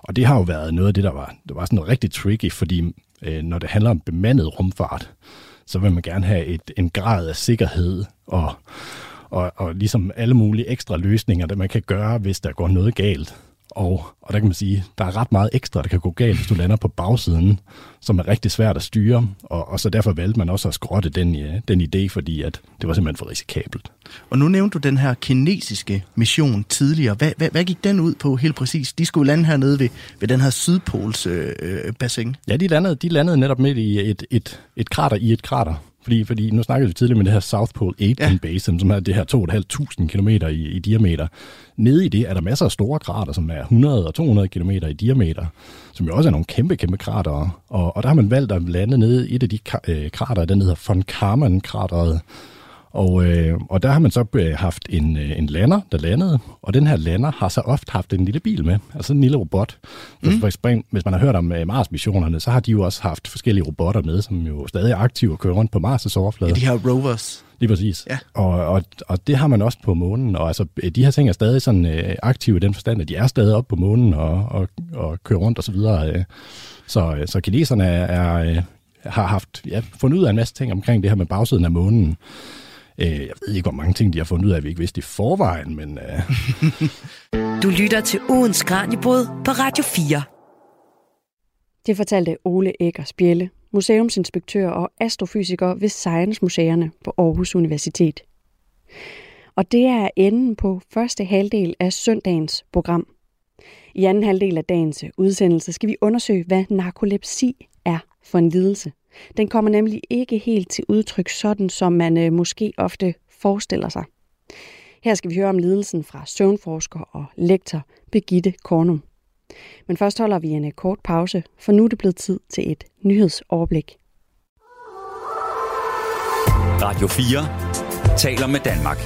Og det har jo været noget af det, der var, der var sådan noget rigtig tricky, fordi øh, når det handler om bemandet rumfart, så vil man gerne have et, en grad af sikkerhed og, og, og ligesom alle mulige ekstra løsninger, der man kan gøre, hvis der går noget galt. Og, og der kan man sige, der er ret meget ekstra, der kan gå galt, hvis du lander på bagsiden, som er rigtig svært at styre. Og, og så derfor valgte man også at skrotte den, øh, den idé, fordi at det var simpelthen for risikabelt. Og nu nævnte du den her kinesiske mission tidligere. Hvad, hvad, hvad gik den ud på helt præcis? De skulle lande hernede ved, ved den her Sydpols øh, øh, bassin. Ja, de landede, de landede netop midt i et, et, et krater i et krater. Fordi, fordi nu snakkede vi tidligere med det her South Pole 8 Ja. Basin, som er det her 2.500 km i, i diameter. Nede i det er der masser af store krater, som er 100 og 200 km i diameter, som jo også er nogle kæmpe, kæmpe krater. Og, og der har man valgt at lande nede i et af de øh, krater, den hedder von Karman-krateret. Og, øh, og der har man så øh, haft en, øh, en lander, der landede, og den her lander har så ofte haft en lille bil med, altså en lille robot. Mm. For eksempel, hvis man har hørt om øh, Mars-missionerne, så har de jo også haft forskellige robotter med, som jo stadig er aktive og kører rundt på Mars' overflade. Ja, de her rovers. Lige præcis. Ja. Og, og, og det har man også på månen, og altså, de her ting er stadig sådan øh, aktive i den forstand, at de er stadig oppe på månen og, og, og kører rundt osv. Så, øh, så, så kineserne er, er, har haft, ja, fundet ud af en masse ting omkring det her med bagsiden af månen. Øh, jeg ved ikke, hvor mange ting de har fundet ud af, vi ikke vidste i forvejen, men øh, Du lytter til ugens Kranjebrud på Radio 4. Det fortalte Ole Ægger Spjælle, museumsinspektør og astrofysiker ved Science Museerne på Aarhus Universitet. Og det er enden på første halvdel af søndagens program. I anden halvdel af dagens udsendelse skal vi undersøge, hvad narkolepsi er for en lidelse. Den kommer nemlig ikke helt til udtryk sådan, som man øh, måske ofte forestiller sig. Her skal vi høre om lidelsen fra søvnforsker og lektor Begitte Kornum. Men først holder vi en øh, kort pause, for nu er det blevet tid til et nyhedsoverblik. Radio 4 taler med Danmark.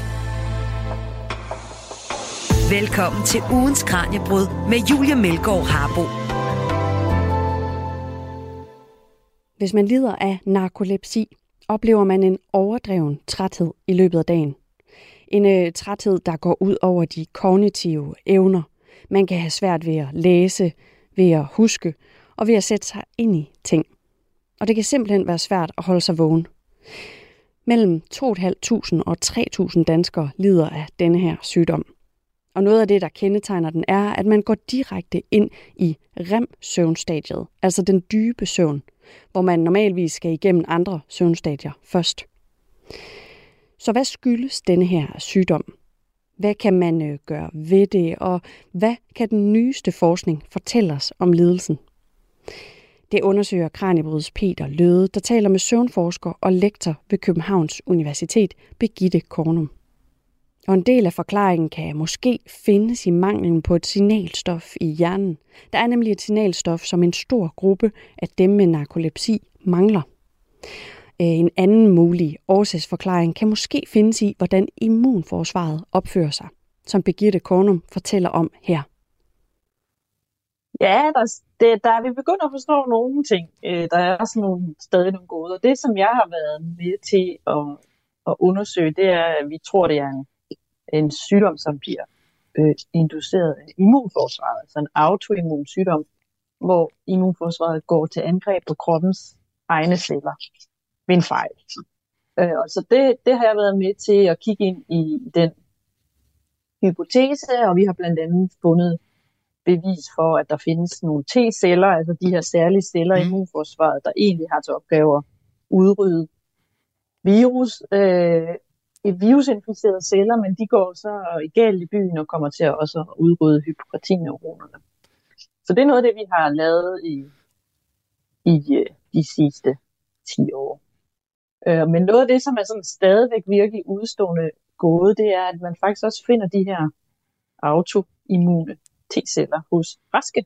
Velkommen til ugens Kranjebrud med Julie Melgaard Harbo. Hvis man lider af narkolepsi, oplever man en overdreven træthed i løbet af dagen. En øh, træthed, der går ud over de kognitive evner. Man kan have svært ved at læse, ved at huske og ved at sætte sig ind i ting. Og det kan simpelthen være svært at holde sig vågen. Mellem 2.500 og 3.000 danskere lider af denne her sygdom. Og noget af det, der kendetegner den, er, at man går direkte ind i REM-søvnstadiet, altså den dybe søvn, hvor man normalvis skal igennem andre søvnstadier først. Så hvad skyldes denne her sygdom? Hvad kan man øh, gøre ved det, og hvad kan den nyeste forskning fortælle os om lidelsen? Det undersøger Kranjebryds Peter Løde, der taler med søvnforsker og lektor ved Københavns Universitet, Begitte Kornum. Og en del af forklaringen kan måske findes i manglen på et signalstof i hjernen. Der er nemlig et signalstof, som en stor gruppe af dem med narkolepsi mangler. Øh, en anden mulig årsagsforklaring kan måske findes i, hvordan immunforsvaret opfører sig, som Birgitte Kornum fortæller om her. Ja, der, det, der er vi begyndt at forstå nogle ting. Øh, der er sådan nogle, stadig nogle gode. Og det, som jeg har været med til at, at undersøge, det er, at vi tror, det er en en sygdom, som bliver øh, induceret af immunforsvaret, altså en autoimmun sygdom, hvor immunforsvaret går til angreb på kroppens egne celler ved en fejl. Øh, og så det, det har jeg været med til at kigge ind i den hypotese, og vi har blandt andet fundet bevis for, at der findes nogle T-celler, altså de her særlige celler i mm. immunforsvaret, der egentlig har til opgave at udrydde virus, øh, virusinficerede celler, men de går så i galt i byen og kommer til at også udrydde hypokratineuronerne. Så det er noget af det, vi har lavet i, i øh, de sidste 10 år. Øh, men noget af det, som er sådan stadigvæk virkelig udstående gåde, det er, at man faktisk også finder de her autoimmune T-celler hos raske.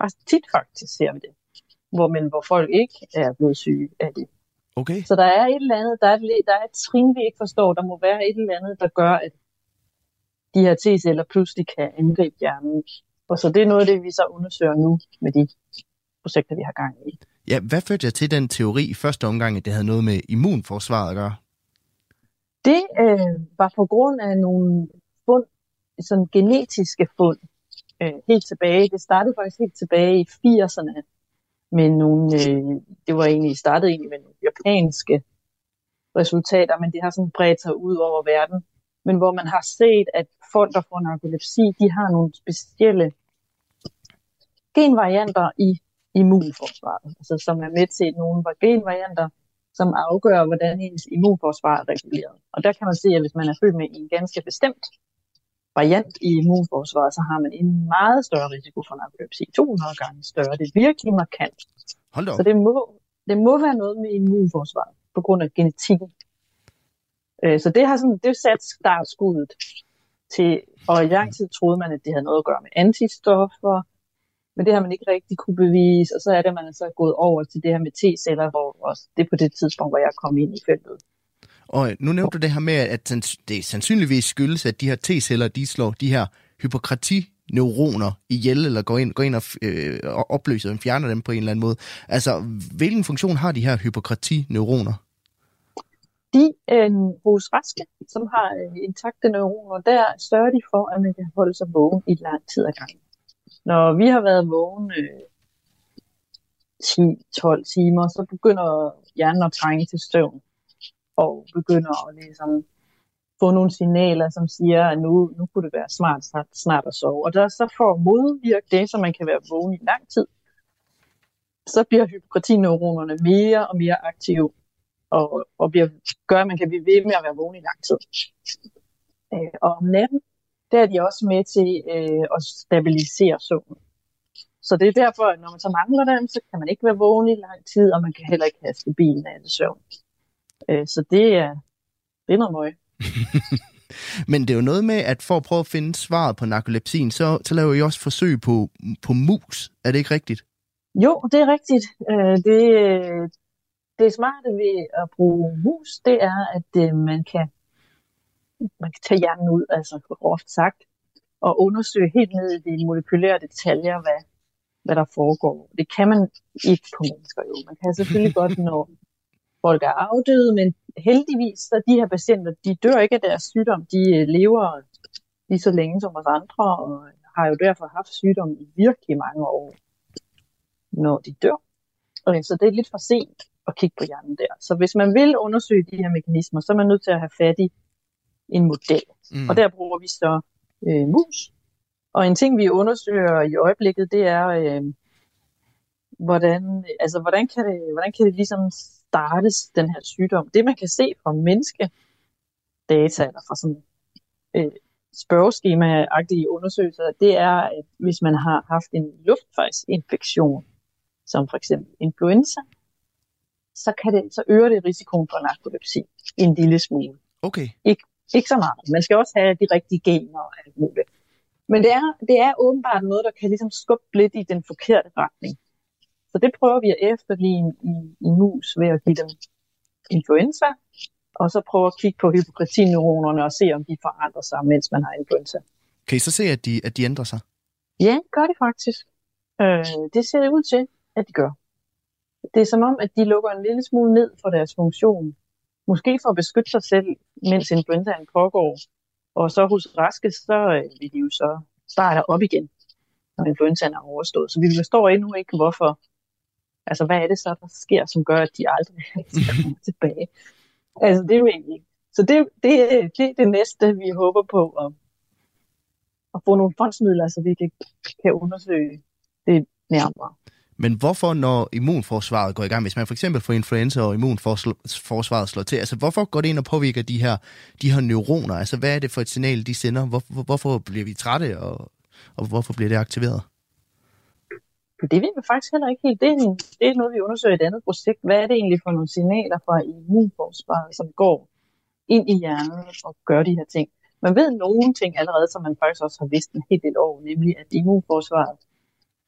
Ret tit faktisk ser vi det. Hvor, men hvor folk ikke er blevet syge af det. Okay. Så der er et eller andet, der er, et, der er et trin, vi ikke forstår. Der må være et eller andet, der gør, at de her T-celler pludselig kan angribe hjernen. Og så det er noget af det, vi så undersøger nu med de projekter, vi har gang i. Ja, hvad førte jeg til den teori i første omgang, at det havde noget med immunforsvaret at gøre? Det øh, var på grund af nogle fund, sådan genetiske fund, øh, helt tilbage. Det startede faktisk helt tilbage i 80'erne, med nogle, øh, det var egentlig startet egentlig med nogle japanske resultater, men det har sådan bredt sig ud over verden. Men hvor man har set, at folk, der får narkolepsi, de har nogle specielle genvarianter i immunforsvaret, altså som er med til nogle genvarianter, som afgør, hvordan ens immunforsvar er reguleret. Og der kan man se, at hvis man er født med en ganske bestemt variant i immunforsvaret, så har man en meget større risiko for narkolepsi. 200 gange større. Det er virkelig markant. Hold Så det må, det må være noget med immunforsvaret på grund af genetikken. Øh, så det har sådan, det sat startskuddet til, og i lang tid troede man, at det havde noget at gøre med antistoffer, men det har man ikke rigtig kunne bevise, og så er det, at man er så gået over til det her med T-celler, hvor også det er på det tidspunkt, hvor jeg kom ind i feltet. Og øh, nu nævnte du det her med, at det sandsynligvis skyldes, at de her T-celler, de slår de her hypokratineuroner ihjel, eller går ind, går ind og, øh, og opløser dem, fjerner dem på en eller anden måde. Altså, hvilken funktion har de her hypokratineuroner? De øh, hos raske, som har øh, intakte neuroner, der sørger de for, at man kan holde sig vågen i lang tid ad gangen. Når vi har været vågen øh, 10-12 timer, så begynder hjernen at trænge til søvn og begynder at ligesom få nogle signaler, som siger, at nu, nu kunne det være smart snart, snart at sove. Og der så for at modvirke det, så man kan være vågen i lang tid, så bliver hypokratineuronerne mere og mere aktive, og, og bliver, gør, at man kan blive ved med at være vågen i lang tid. Øh, og om natten, der er de også med til øh, at stabilisere søvnen. Så det er derfor, at når man så mangler dem, så kan man ikke være vågen i lang tid, og man kan heller ikke have stabil nattesøvn. Øh, så det er, det er noget møg. Men det er jo noget med, at for at prøve at finde svaret på narkolepsien, så, så laver I også forsøg på, på mus. Er det ikke rigtigt? Jo, det er rigtigt. Øh, det, det smarte ved at bruge mus, det er, at øh, man kan, man kan tage hjernen ud, altså groft sagt, og undersøge helt ned i de molekylære detaljer, hvad, hvad der foregår. Det kan man ikke på mennesker jo. Man kan selvfølgelig godt, når folk er afdøde, men heldigvis, så de her patienter, de dør ikke af deres sygdom. De øh, lever lige så længe som os andre, og har jo derfor haft sygdom i virkelig mange år, når de dør. Okay, så det er lidt for sent at kigge på hjernen der. Så hvis man vil undersøge de her mekanismer, så er man nødt til at have fat i en model. Mm. Og der bruger vi så øh, mus. Og en ting, vi undersøger i øjeblikket, det er, øh, hvordan, altså, hvordan, kan det, hvordan kan det ligesom startes, den her sygdom. Det, man kan se fra menneskedata, eller fra sådan øh, spørgeskema-agtige undersøgelser, det er, at hvis man har haft en luftvejsinfektion, som for eksempel influenza, så, kan det, så øger det risikoen for narkolepsi en lille smule. Okay. Ik, ikke så meget. Man skal også have de rigtige gener og alt muligt. Men det er, det er åbenbart noget, der kan ligesom skubbe lidt i den forkerte retning. Så det prøver vi at efterligne i, i mus ved at give dem influenza, og så prøve at kigge på hypokratineuronerne og se, om de forandrer sig, mens man har influenza. Kan I så se, at de, at de ændrer sig? Ja, gør de faktisk. Øh, det ser det ud til, at de gør. Det er som om, at de lukker en lille smule ned for deres funktion. Måske for at beskytte sig selv, mens influenzaen pågår. Og så hos raske, så øh, vil de jo så starte op igen, når influenzaen er overstået. Så vi forstår endnu ikke, hvorfor Altså, hvad er det så, der sker, som gør, at de aldrig kommer tilbage? Altså, det er jo egentlig ikke. Så det, det, det er det næste, vi håber på at, at få nogle fondsmidler, så vi kan, kan undersøge det nærmere. Men hvorfor, når immunforsvaret går i gang, hvis man for eksempel får influenza og immunforsvaret slår til, altså hvorfor går det ind og påvirker de her, de her neuroner? Altså hvad er det for et signal, de sender? Hvor, hvorfor bliver vi trætte, og, og hvorfor bliver det aktiveret? Det ved vi faktisk heller ikke helt. Det er, det er noget, vi undersøger i et andet projekt. Hvad er det egentlig for nogle signaler fra immunforsvaret, som går ind i hjernen og gør de her ting? Man ved nogle ting allerede, som man faktisk også har vidst en helt del år, nemlig at immunforsvaret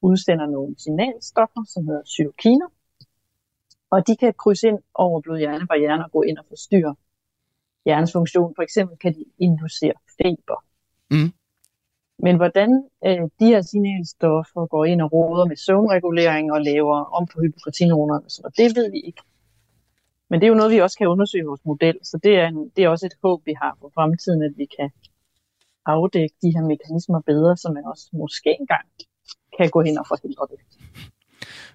udsender nogle signalstoffer, som hedder cytokiner, og de kan krydse ind over blod-hjernebarrieren og gå ind og forstyrre hjernens funktion. For eksempel kan de inducere feber. Mm. Men hvordan øh, de her signalstoffer går ind og råder med søvnregulering og laver om på hypokratinonerne, så det ved vi ikke. Men det er jo noget, vi også kan undersøge i vores model, så det er, en, det er også et håb, vi har for fremtiden, at vi kan afdække de her mekanismer bedre, så man også måske engang kan gå hen og forhindre det.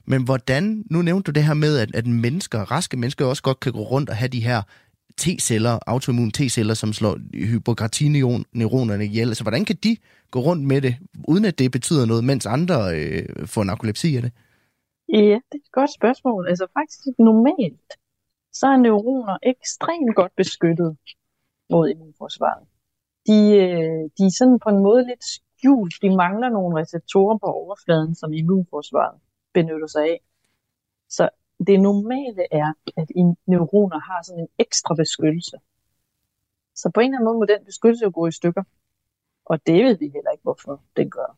Men hvordan, nu nævnte du det her med, at, at mennesker, raske mennesker også godt kan gå rundt og have de her T-celler, autoimmune T-celler, som slår hypokratineuronerne ihjel. Altså, hvordan kan de gå rundt med det, uden at det betyder noget, mens andre øh, får narkolepsi af det? Ja, det er et godt spørgsmål. Altså faktisk normalt, så er neuroner ekstremt godt beskyttet mod immunforsvaret. De, øh, de er sådan på en måde lidt skjult. De mangler nogle receptorer på overfladen, som immunforsvaret benytter sig af. Så det normale er, at neuroner har sådan en ekstra beskyttelse. Så på en eller anden måde må den beskyttelse jo gå i stykker. Og det ved vi heller ikke, hvorfor den gør.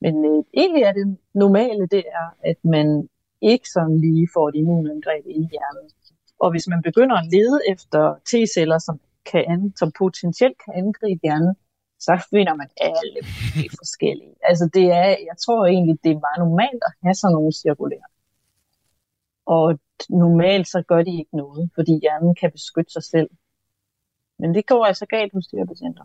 Men øh, egentlig er det normale, det er, at man ikke sådan lige får et immunangreb ind i hjernen. Og hvis man begynder at lede efter T-celler, som, kan, som potentielt kan angribe hjernen, så finder man alle forskellige. Altså det er, jeg tror egentlig, det er meget normalt at have sådan nogle cirkulære. Og normalt så gør de ikke noget, fordi hjernen kan beskytte sig selv. Men det går altså galt hos de her patienter.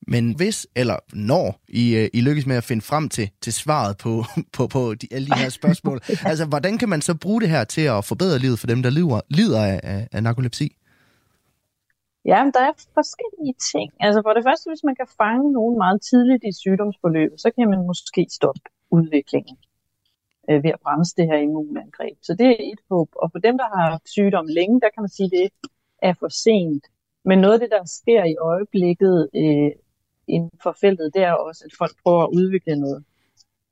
Men hvis eller når I, øh, I lykkes med at finde frem til, til svaret på, på, på de, alle de her spørgsmål, ja. altså hvordan kan man så bruge det her til at forbedre livet for dem, der lider, lider af, af, af narkolepsi? Ja, der er forskellige ting. Altså for det første, hvis man kan fange nogen meget tidligt i sygdomsforløbet, så kan man måske stoppe udviklingen øh, ved at bremse det her immunangreb. Så det er et håb. Og for dem, der har haft sygdom længe, der kan man sige, at det er for sent. Men noget af det, der sker i øjeblikket øh, inden for feltet, det er også, at folk prøver at udvikle noget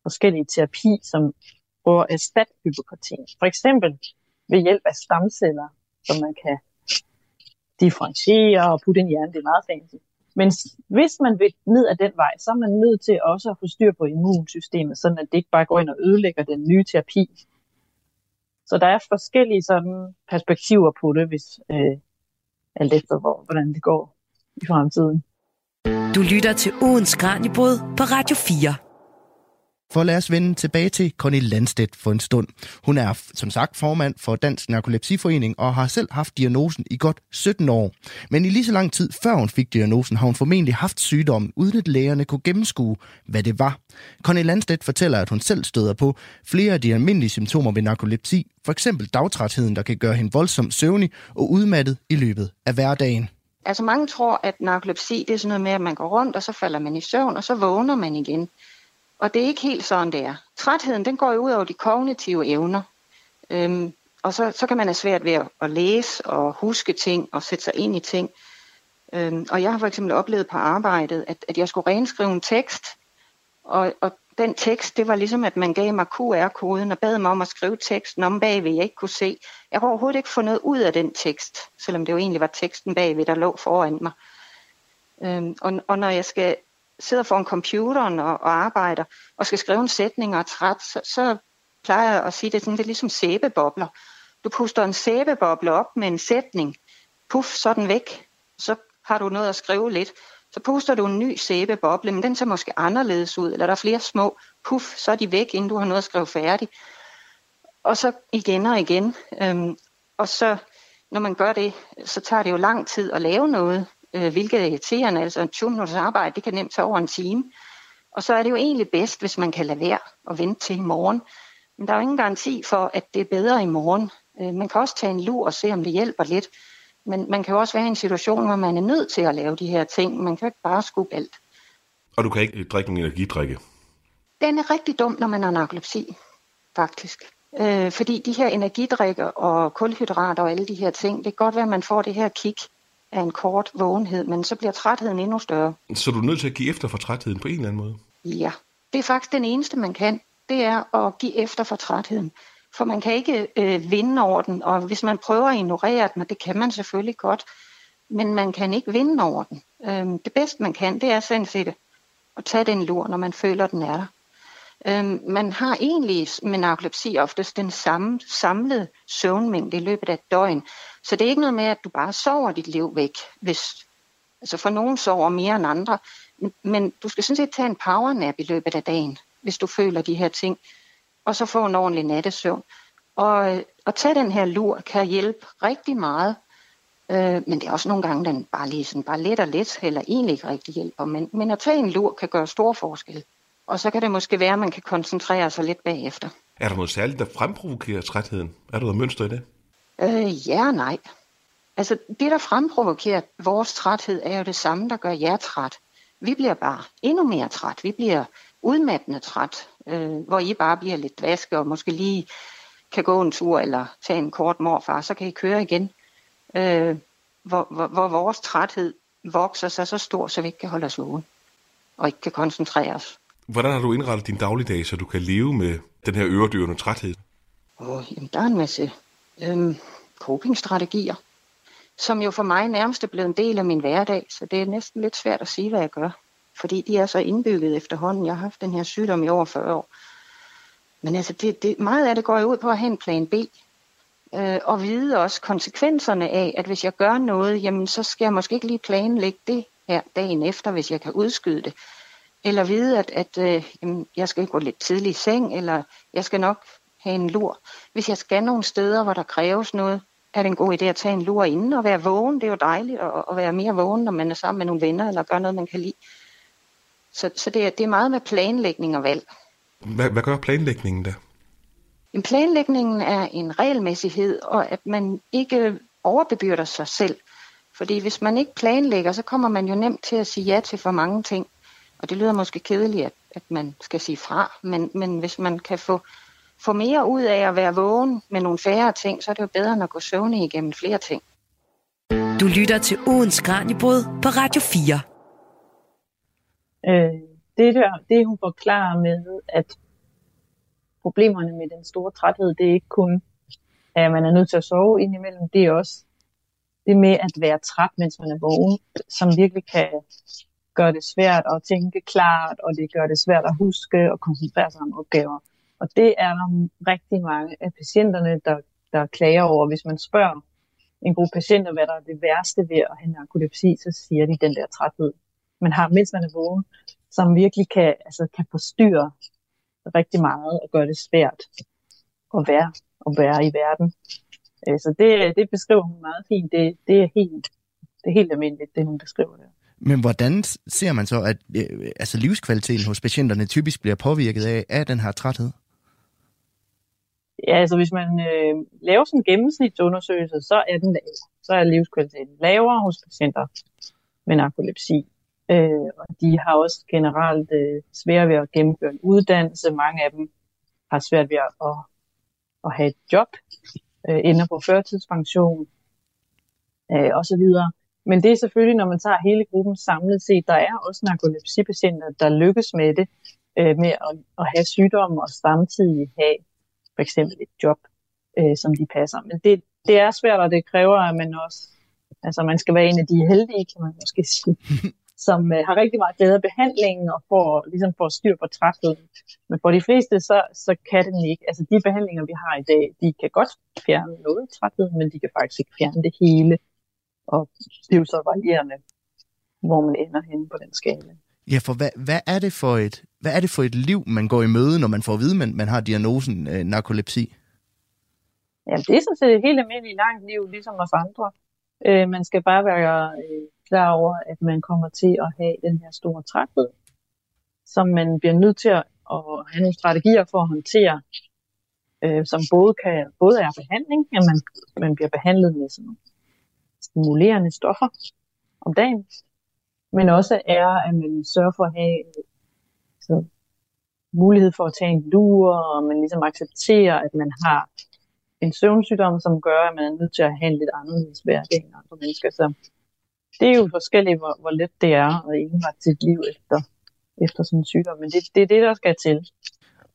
forskellige terapi, som prøver at erstatte hypokratien. For eksempel ved hjælp af stamceller, som man kan differentiere og putte ind i hjernen. Det er meget fancy. Men hvis man vil ned ad den vej, så er man nødt til også at få styr på immunsystemet, sådan at det ikke bare går ind og ødelægger den nye terapi. Så der er forskellige sådan perspektiver på det, hvis øh, alt efter hvor, hvordan det går i fremtiden. Du lytter til Odens Kranjebrud på Radio 4. For lad os vende tilbage til Connie Landstedt for en stund. Hun er som sagt formand for Dansk Narkolepsiforening og har selv haft diagnosen i godt 17 år. Men i lige så lang tid før hun fik diagnosen, har hun formentlig haft sygdommen, uden at lægerne kunne gennemskue, hvad det var. Connie Landstedt fortæller, at hun selv støder på flere af de almindelige symptomer ved narkolepsi, for eksempel dagtrætheden, der kan gøre hende voldsomt søvnig og udmattet i løbet af hverdagen. Altså mange tror, at narkolepsi det er sådan noget med, at man går rundt, og så falder man i søvn, og så vågner man igen. Og det er ikke helt sådan, det er. Trætheden, den går jo ud over de kognitive evner. Øhm, og så, så kan man have svært ved at, at læse og huske ting og sætte sig ind i ting. Øhm, og jeg har for eksempel oplevet på arbejdet, at, at jeg skulle renskrive en tekst, og, og den tekst, det var ligesom, at man gav mig QR-koden og bad mig om at skrive teksten om bagved, jeg ikke kunne se. Jeg kunne overhovedet ikke få noget ud af den tekst, selvom det jo egentlig var teksten bagved, der lå foran mig. Øhm, og, og når jeg skal sidder foran computeren og, og arbejder, og skal skrive en sætning og er træt, så, så plejer jeg at sige, det, sådan, det er ligesom sæbebobler. Du puster en sæbeboble op med en sætning, puff, så er den væk. Så har du noget at skrive lidt. Så puster du en ny sæbeboble, men den ser måske anderledes ud, eller der er flere små, puff, så er de væk, inden du har noget at skrive færdigt. Og så igen og igen. Øhm, og så, når man gør det, så tager det jo lang tid at lave noget øh, hvilket er irriterende. Altså en 20 minutters arbejde, det kan nemt tage over en time. Og så er det jo egentlig bedst, hvis man kan lade være og vente til i morgen. Men der er jo ingen garanti for, at det er bedre i morgen. Øh, man kan også tage en lur og se, om det hjælper lidt. Men man kan jo også være i en situation, hvor man er nødt til at lave de her ting. Man kan jo ikke bare skubbe alt. Og du kan ikke drikke nogen energidrikke? Den er rigtig dum, når man har narkolepsi, faktisk. Øh, fordi de her energidrikker og kulhydrater og alle de her ting, det kan godt være, at man får det her kick af en kort vågenhed, men så bliver trætheden endnu større. Så du er nødt til at give efter for trætheden på en eller anden måde? Ja, det er faktisk den eneste, man kan. Det er at give efter for trætheden. For man kan ikke øh, vinde over den, og hvis man prøver at ignorere den, og det kan man selvfølgelig godt, men man kan ikke vinde over den. Øh, det bedste man kan, det er sådan set at tage den lur, når man føler, den er der. Øh, man har egentlig med narkolepsi oftest den samme samlede søvnmængde i løbet af et døgn. Så det er ikke noget med, at du bare sover dit liv væk. Hvis, altså for nogen sover mere end andre. Men, men du skal sådan set tage en powernap i løbet af dagen, hvis du føler de her ting. Og så få en ordentlig nattesøvn. Og at tage den her lur kan hjælpe rigtig meget. Øh, men det er også nogle gange, den bare lige sådan, bare let og let, eller egentlig ikke rigtig hjælper. Men, men at tage en lur kan gøre stor forskel. Og så kan det måske være, at man kan koncentrere sig lidt bagefter. Er der noget særligt, der fremprovokerer trætheden? Er der noget mønster i det? Øh, ja og nej. Altså, det, der fremprovokerer vores træthed, er jo det samme, der gør jer træt. Vi bliver bare endnu mere træt. Vi bliver udmattende træt, øh, hvor I bare bliver lidt vaske og måske lige kan gå en tur eller tage en kort morfar, så kan I køre igen. Øh, hvor, hvor, hvor vores træthed vokser sig så stor, så vi ikke kan holde os vågen og ikke kan koncentrere os. Hvordan har du indrettet din dagligdag, så du kan leve med den her øredyrende træthed? Oh, jamen, der er en masse øh, copingstrategier, som jo for mig nærmest er blevet en del af min hverdag, så det er næsten lidt svært at sige, hvad jeg gør. Fordi de er så indbygget efterhånden. Jeg har haft den her sygdom i over 40 år. Men altså, det, det, meget af det går jo ud på at have en plan B. Øh, og vide også konsekvenserne af, at hvis jeg gør noget, jamen så skal jeg måske ikke lige planlægge det her dagen efter, hvis jeg kan udskyde det. Eller vide, at, at øh, jamen, jeg skal gå lidt tidlig i seng, eller jeg skal nok have en lur. Hvis jeg skal nogle steder, hvor der kræves noget, er det en god idé at tage en lur inden og være vågen. Det er jo dejligt at, at være mere vågen, når man er sammen med nogle venner eller gør noget, man kan lide. Så, så det, er, det er meget med planlægning og valg. Hvad, hvad gør planlægningen da? En planlægningen er en regelmæssighed, og at man ikke overbebyrder sig selv. Fordi hvis man ikke planlægger, så kommer man jo nemt til at sige ja til for mange ting. Og det lyder måske kedeligt, at, at man skal sige fra, men, men hvis man kan få få mere ud af at være vågen med nogle færre ting, så er det jo bedre end at gå søvnig igennem flere ting. Du lytter til ugens Kranjebrud på Radio 4. Øh, det, der, det hun forklarer med, at problemerne med den store træthed, det er ikke kun, at man er nødt til at sove indimellem, det er også det med at være træt, mens man er vågen, som virkelig kan gøre det svært at tænke klart, og det gør det svært at huske og koncentrere sig om opgaver. Og det er der rigtig mange af patienterne, der, der klager over. Hvis man spørger en gruppe patienter, hvad der er det værste ved at have narkolepsi, så siger de den der træthed. Man har, mens man er vågen, som virkelig kan, altså, kan forstyrre rigtig meget og gøre det svært at være, at være i verden. Øh, så det, det beskriver hun meget fint. Det, det, er helt, det er helt almindeligt, det hun beskriver der. Men hvordan ser man så, at øh, altså livskvaliteten hos patienterne typisk bliver påvirket af, af den her træthed? Ja, altså hvis man øh, laver sådan en gennemsnitsundersøgelse, så er den lav. Så er livskvaliteten lavere hos patienter med narkolepsi. Øh, og de har også generelt øh, svært ved at gennemføre en uddannelse. Mange af dem har svært ved at, at, at have et job, øh, ender på førtidspension øh, osv. Men det er selvfølgelig, når man tager hele gruppen samlet set, der er også narkolepsipatienter, der lykkes med det, øh, med at, at have sygdomme og samtidig have for eksempel et job, øh, som de passer. Men det, det er svært, og det kræver, at man også, altså man skal være en af de heldige, kan man måske sige, som øh, har rigtig meget glæde af behandlingen og får, ligesom får styr på trætheden. Men for de fleste, så, så kan den ikke. Altså de behandlinger, vi har i dag, de kan godt fjerne noget træthed, men de kan faktisk ikke fjerne det hele. Og det er jo så varierende, hvor man ender henne på den skala. Ja, for hvad, hvad, er det for et, hvad er det for et liv, man går i møde, når man får at vide, at man, man har diagnosen øh, narkolepsi? Ja, det er sådan set et helt almindeligt langt liv, ligesom os andre. Øh, man skal bare være øh, klar over, at man kommer til at have den her store træthed, som man bliver nødt til at, at have nogle strategier for at håndtere, øh, som både, kan, både er behandling, at man, man bliver behandlet med sådan stimulerende stoffer om dagen, men også er, at man sørger for at have så, mulighed for at tage en lur, og man ligesom accepterer, at man har en søvnsygdom, som gør, at man er nødt til at have en lidt anderledes hverdag end andre mennesker. Så det er jo forskelligt, hvor, hvor let det er at indrette sit liv efter, efter sådan en sygdom. Men det, det er det, der skal til.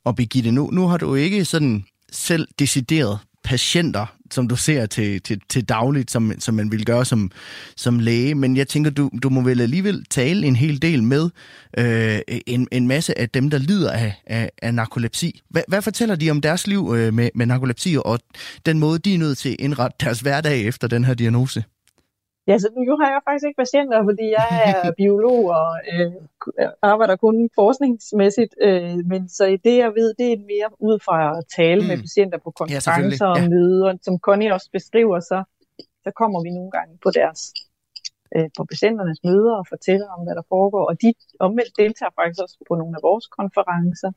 Og Birgitte, nu, nu har du ikke sådan selv decideret patienter, som du ser til, til, til dagligt, som, som man vil gøre som, som læge. Men jeg tænker, du, du må vel alligevel tale en hel del med øh, en, en masse af dem, der lider af, af, af narkolepsi. Hvad, hvad fortæller de om deres liv øh, med, med narkolepsi, og den måde, de er nødt til at indrette deres hverdag efter den her diagnose? Ja, så nu har jeg faktisk ikke patienter, fordi jeg er biolog og øh, arbejder kun forskningsmæssigt. Øh, men så det, jeg ved, det er mere ud fra at tale mm. med patienter på konferencer ja, og ja. møder. Som Connie også beskriver, så, så kommer vi nogle gange på deres øh, på patienternes møder og fortæller om, hvad der foregår. Og de omvendt deltager faktisk også på nogle af vores konferencer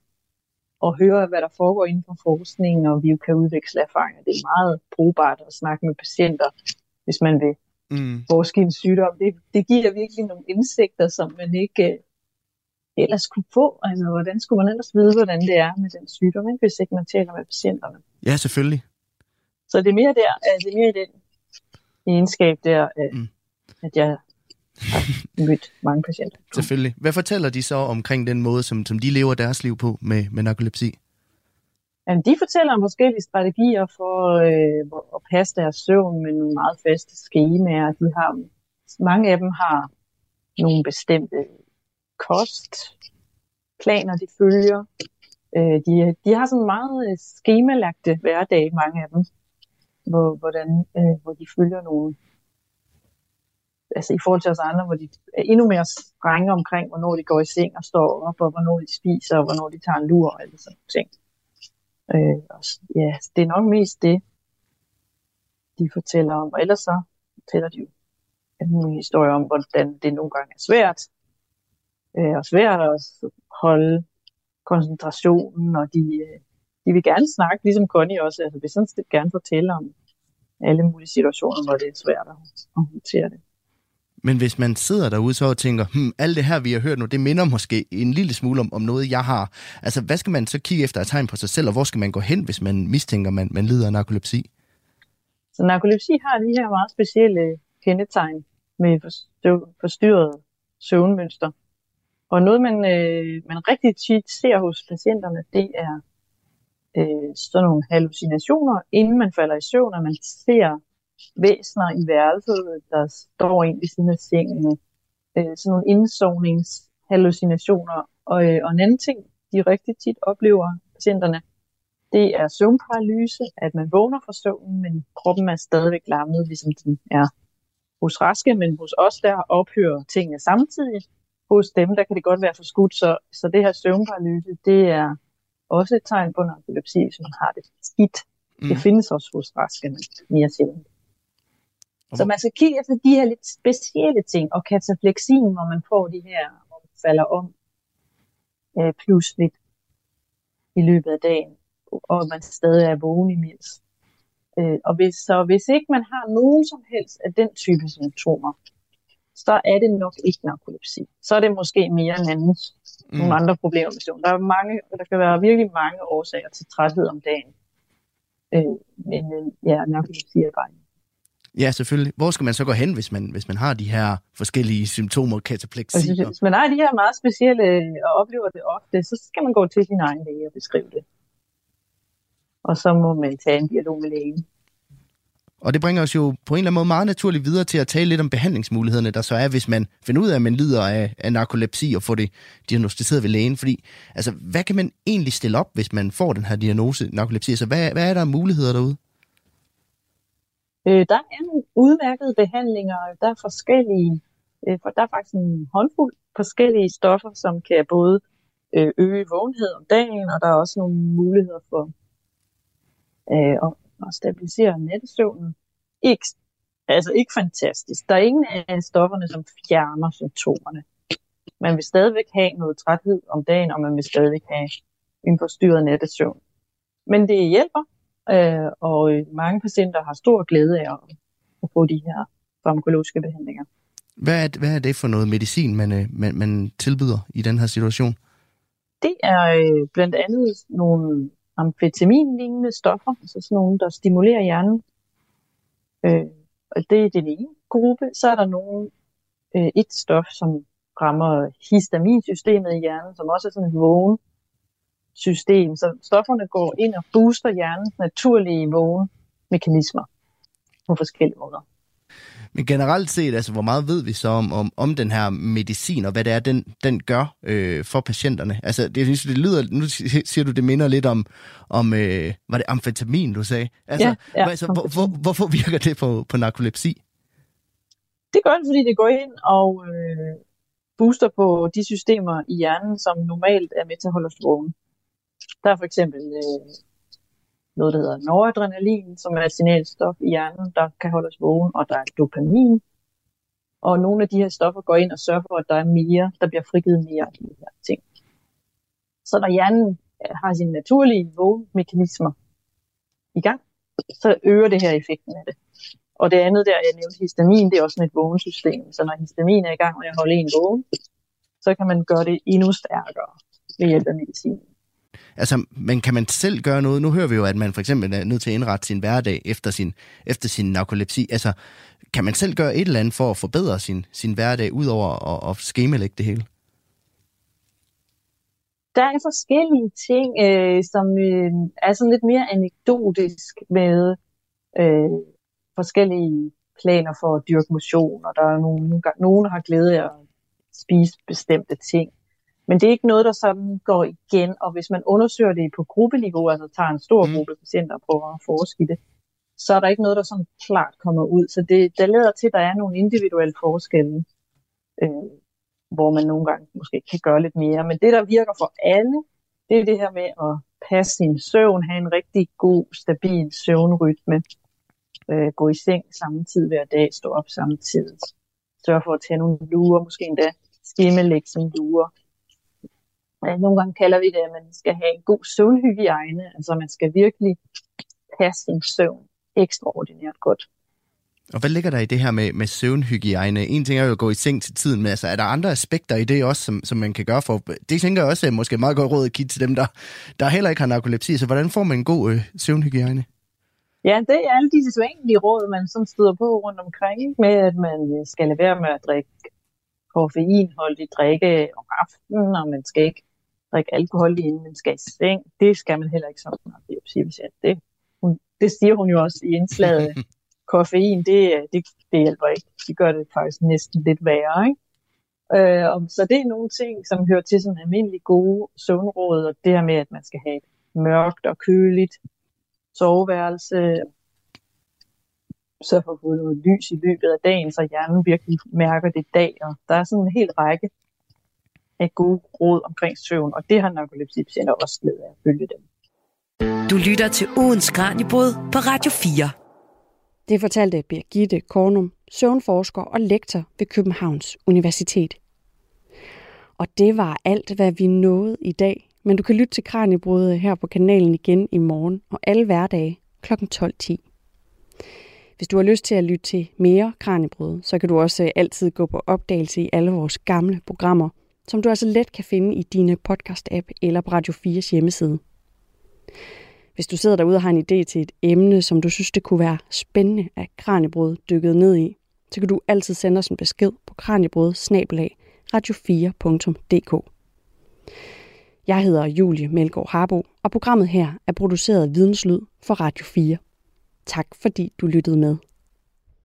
og hører, hvad der foregår inden for forskningen, og vi kan udveksle erfaringer. Det er meget brugbart at snakke med patienter, hvis man vil mm. vores sygdom. Det, det giver virkelig nogle indsigter, som man ikke uh, ellers kunne få. Altså, hvordan skulle man ellers vide, hvordan det er med den sygdom, ikke, hvis ikke man taler med patienterne? Ja, selvfølgelig. Så det er mere der, altså, det er mere i den egenskab der, uh, mm. at jeg har mødt mange patienter. Selvfølgelig. Hvad fortæller de så omkring den måde, som, som de lever deres liv på med, med narkolepsi? Jamen, de fortæller om forskellige strategier for øh, at passe deres søvn med nogle meget faste skemaer. De har, mange af dem har nogle bestemte kostplaner, de følger. Øh, de, de har sådan meget øh, skemalagte hverdag, mange af dem, hvor, hvordan, øh, hvor de følger nogle altså i forhold til os andre, hvor de er endnu mere strenge omkring, hvornår de går i seng og står op, og hvornår de spiser, og hvornår de tager en lur og alle sådan ting. Øh, og, ja, det er nok mest det, de fortæller om. Og ellers så fortæller de jo en historie om, hvordan det nogle gange er svært. Øh, og svært at holde koncentrationen, og de, øh, de vil gerne snakke, ligesom Connie også, altså vil sådan set gerne fortælle om alle mulige situationer, hvor det er svært at, at håndtere det. Men hvis man sidder derude så og tænker, hm, alt det her, vi har hørt nu, det minder måske en lille smule om, om noget, jeg har. Altså, hvad skal man så kigge efter af tegn på sig selv, og hvor skal man gå hen, hvis man mistænker, man, man lider af narkolepsi? Så narkolepsi har de her meget specielle kendetegn med forstyrret søvnmønster. Og noget, man, øh, man rigtig tit ser hos patienterne, det er øh, sådan nogle hallucinationer, inden man falder i søvn, og man ser væsner i værelset, der står ind ved siden af sengen. Øh, sådan nogle indsovningshallucinationer. Og, øh, og en anden ting, de rigtig tit oplever patienterne, det er søvnparalyse, at man vågner fra søvnen, men kroppen er stadigvæk lammet, ligesom den er hos raske, men hos os der ophører tingene samtidig. Hos dem, der kan det godt være for skudt, så, så det her søvnparalyse, det er også et tegn på narkolepsi, hvis man har det skidt. Mm. Det findes også hos raske, men mere sjældent. Så man skal kigge efter de her lidt specielle ting, og katafleksin, hvor man får de her, hvor man falder om øh, pludseligt i løbet af dagen, og man stadig er vågen imens. Øh, og hvis, så hvis ikke man har nogen som helst af den type symptomer, så er det nok ikke narkolepsi. Så er det måske mere en anden, mm. nogle andre problemer. Der, er mange, der kan være virkelig mange årsager til træthed om dagen. Øh, men øh, ja, narkolepsi er bare Ja, selvfølgelig. Hvor skal man så gå hen, hvis man, hvis man har de her forskellige symptomer, katapleksi? Hvis, hvis man har de her meget specielle og oplever det ofte, så skal man gå til sin egen læge og beskrive det. Og så må man tage en dialog med lægen. Og det bringer os jo på en eller anden måde meget naturligt videre til at tale lidt om behandlingsmulighederne, der så er, hvis man finder ud af, at man lider af, af narkolepsi og får det diagnostiseret ved lægen. Fordi, altså, hvad kan man egentlig stille op, hvis man får den her diagnose, narkolepsi? Altså, hvad, hvad er der af muligheder derude? Øh, der er nogle udmærkede behandlinger. Der er forskellige, øh, for der er faktisk en håndfuld forskellige stoffer, som kan både øh, øge vågenhed om dagen, og der er også nogle muligheder for øh, at, at stabilisere nattesøvnen. Ikke, altså ikke fantastisk. Der er ingen af stofferne, som fjerner symptomerne. Man vil stadigvæk have noget træthed om dagen, og man vil stadigvæk have en forstyrret nattesøvn. Men det hjælper, Øh, og øh, mange patienter har stor glæde af at, at få de her farmakologiske behandlinger. Hvad er, hvad er det for noget medicin, man, øh, man, man tilbyder i den her situation? Det er øh, blandt andet nogle amfetamin-lignende stoffer, altså sådan nogle, der stimulerer hjernen. Øh, og det er den ene gruppe. Så er der nogle, øh, et stof, som rammer histaminsystemet i hjernen, som også er sådan et vågen system. Så stofferne går ind og booster hjernens naturlige vågemekanismer på forskellige måder. Men generelt set, altså, hvor meget ved vi så om, om, om den her medicin, og hvad det er, den, den gør øh, for patienterne? Altså, det, det lyder, nu siger du, det minder lidt om, om øh, var det amfetamin, du sagde? Altså, ja, ja, altså hvor, hvor, hvorfor virker det på, på narkolepsi? Det gør det, fordi det går ind og øh, booster på de systemer i hjernen, som normalt er med til at holde os vågne. Der er for eksempel øh, noget, der hedder noradrenalin, som er et signalstof i hjernen, der kan holde os vågen, og der er dopamin. Og nogle af de her stoffer går ind og sørger for, at der er mere, der bliver frigivet mere af de her ting. Så når hjernen øh, har sine naturlige vågemekanismer i gang, så øger det her effekten af det. Og det andet der, jeg nævnte histamin, det er også sådan et vågensystem. Så når histamin er i gang med at holde en vågen, så kan man gøre det endnu stærkere ved hjælp af medicin. Altså, men kan man selv gøre noget? Nu hører vi jo, at man for eksempel er nødt til at indrette sin hverdag efter sin, efter sin narkolepsi. Altså, kan man selv gøre et eller andet for at forbedre sin, sin hverdag, udover at, at skemalægge det hele? Der er forskellige ting, øh, som øh, er sådan lidt mere anekdotisk med øh, forskellige planer for at dyrke motion, og der er nogen, nogen har glæde af at spise bestemte ting. Men det er ikke noget, der sådan går igen, og hvis man undersøger det på gruppeniveau, altså tager en stor mm. gruppe patienter og prøver at forske i det, så er der ikke noget, der sådan klart kommer ud. Så det, der leder til, at der er nogle individuelle forskelle, øh, hvor man nogle gange måske kan gøre lidt mere. Men det, der virker for alle, det er det her med at passe sin søvn, have en rigtig god, stabil søvnrytme, øh, gå i seng samme tid hver dag, stå op samtidig, sørge for at tage nogle lurer, måske endda skimmelægge sine lurer, nogle gange kalder vi det, at man skal have en god søvnhygiejne. Altså man skal virkelig passe sin søvn ekstraordinært godt. Og hvad ligger der i det her med, med søvnhygiejne? En ting er jo at gå i seng til tiden, men altså, er der andre aspekter i det også, som, som man kan gøre for? Det tænker jeg også er måske meget godt råd at give til dem, der, der heller ikke har narkolepsi. Så hvordan får man en god øh, søvnhygiejne? Ja, det er alle disse sædvanlige råd, man som støder på rundt omkring, med at man skal lade være med at drikke koffeinholdig drikke om aftenen, og man skal ikke drikke alkohol inden man skal i seng. Det skal man heller ikke som narkolepsipatient. Det, hun, det siger hun jo også i indslaget. Koffein, det, det, det hjælper ikke. Det gør det faktisk næsten lidt værre. Ikke? Øh, og så det er nogle ting, som hører til sådan almindelig gode søvnråd, og det her med, at man skal have et mørkt og køligt soveværelse, så for at få noget lys i løbet af dagen, så hjernen virkelig mærker det dag. Og der er sådan en hel række af gode råd omkring søvn, og det har narkolepsipatienter også glæde af at følge dem. Du lytter til ugens Kranjebrud på Radio 4. Det fortalte Birgitte Kornum, søvnforsker og lektor ved Københavns Universitet. Og det var alt, hvad vi nåede i dag. Men du kan lytte til Kranjebrud her på kanalen igen i morgen og alle hverdage kl. 12.10. Hvis du har lyst til at lytte til mere Kranjebrud, så kan du også altid gå på opdagelse i alle vores gamle programmer, som du altså let kan finde i dine podcast-app eller på Radio 4's hjemmeside. Hvis du sidder derude og har en idé til et emne, som du synes, det kunne være spændende at Kranjebrød dykket ned i, så kan du altid sende os en besked på kranjebrød radio4.dk. Jeg hedder Julie Melgaard Harbo, og programmet her er produceret af Videnslyd for Radio 4. Tak fordi du lyttede med.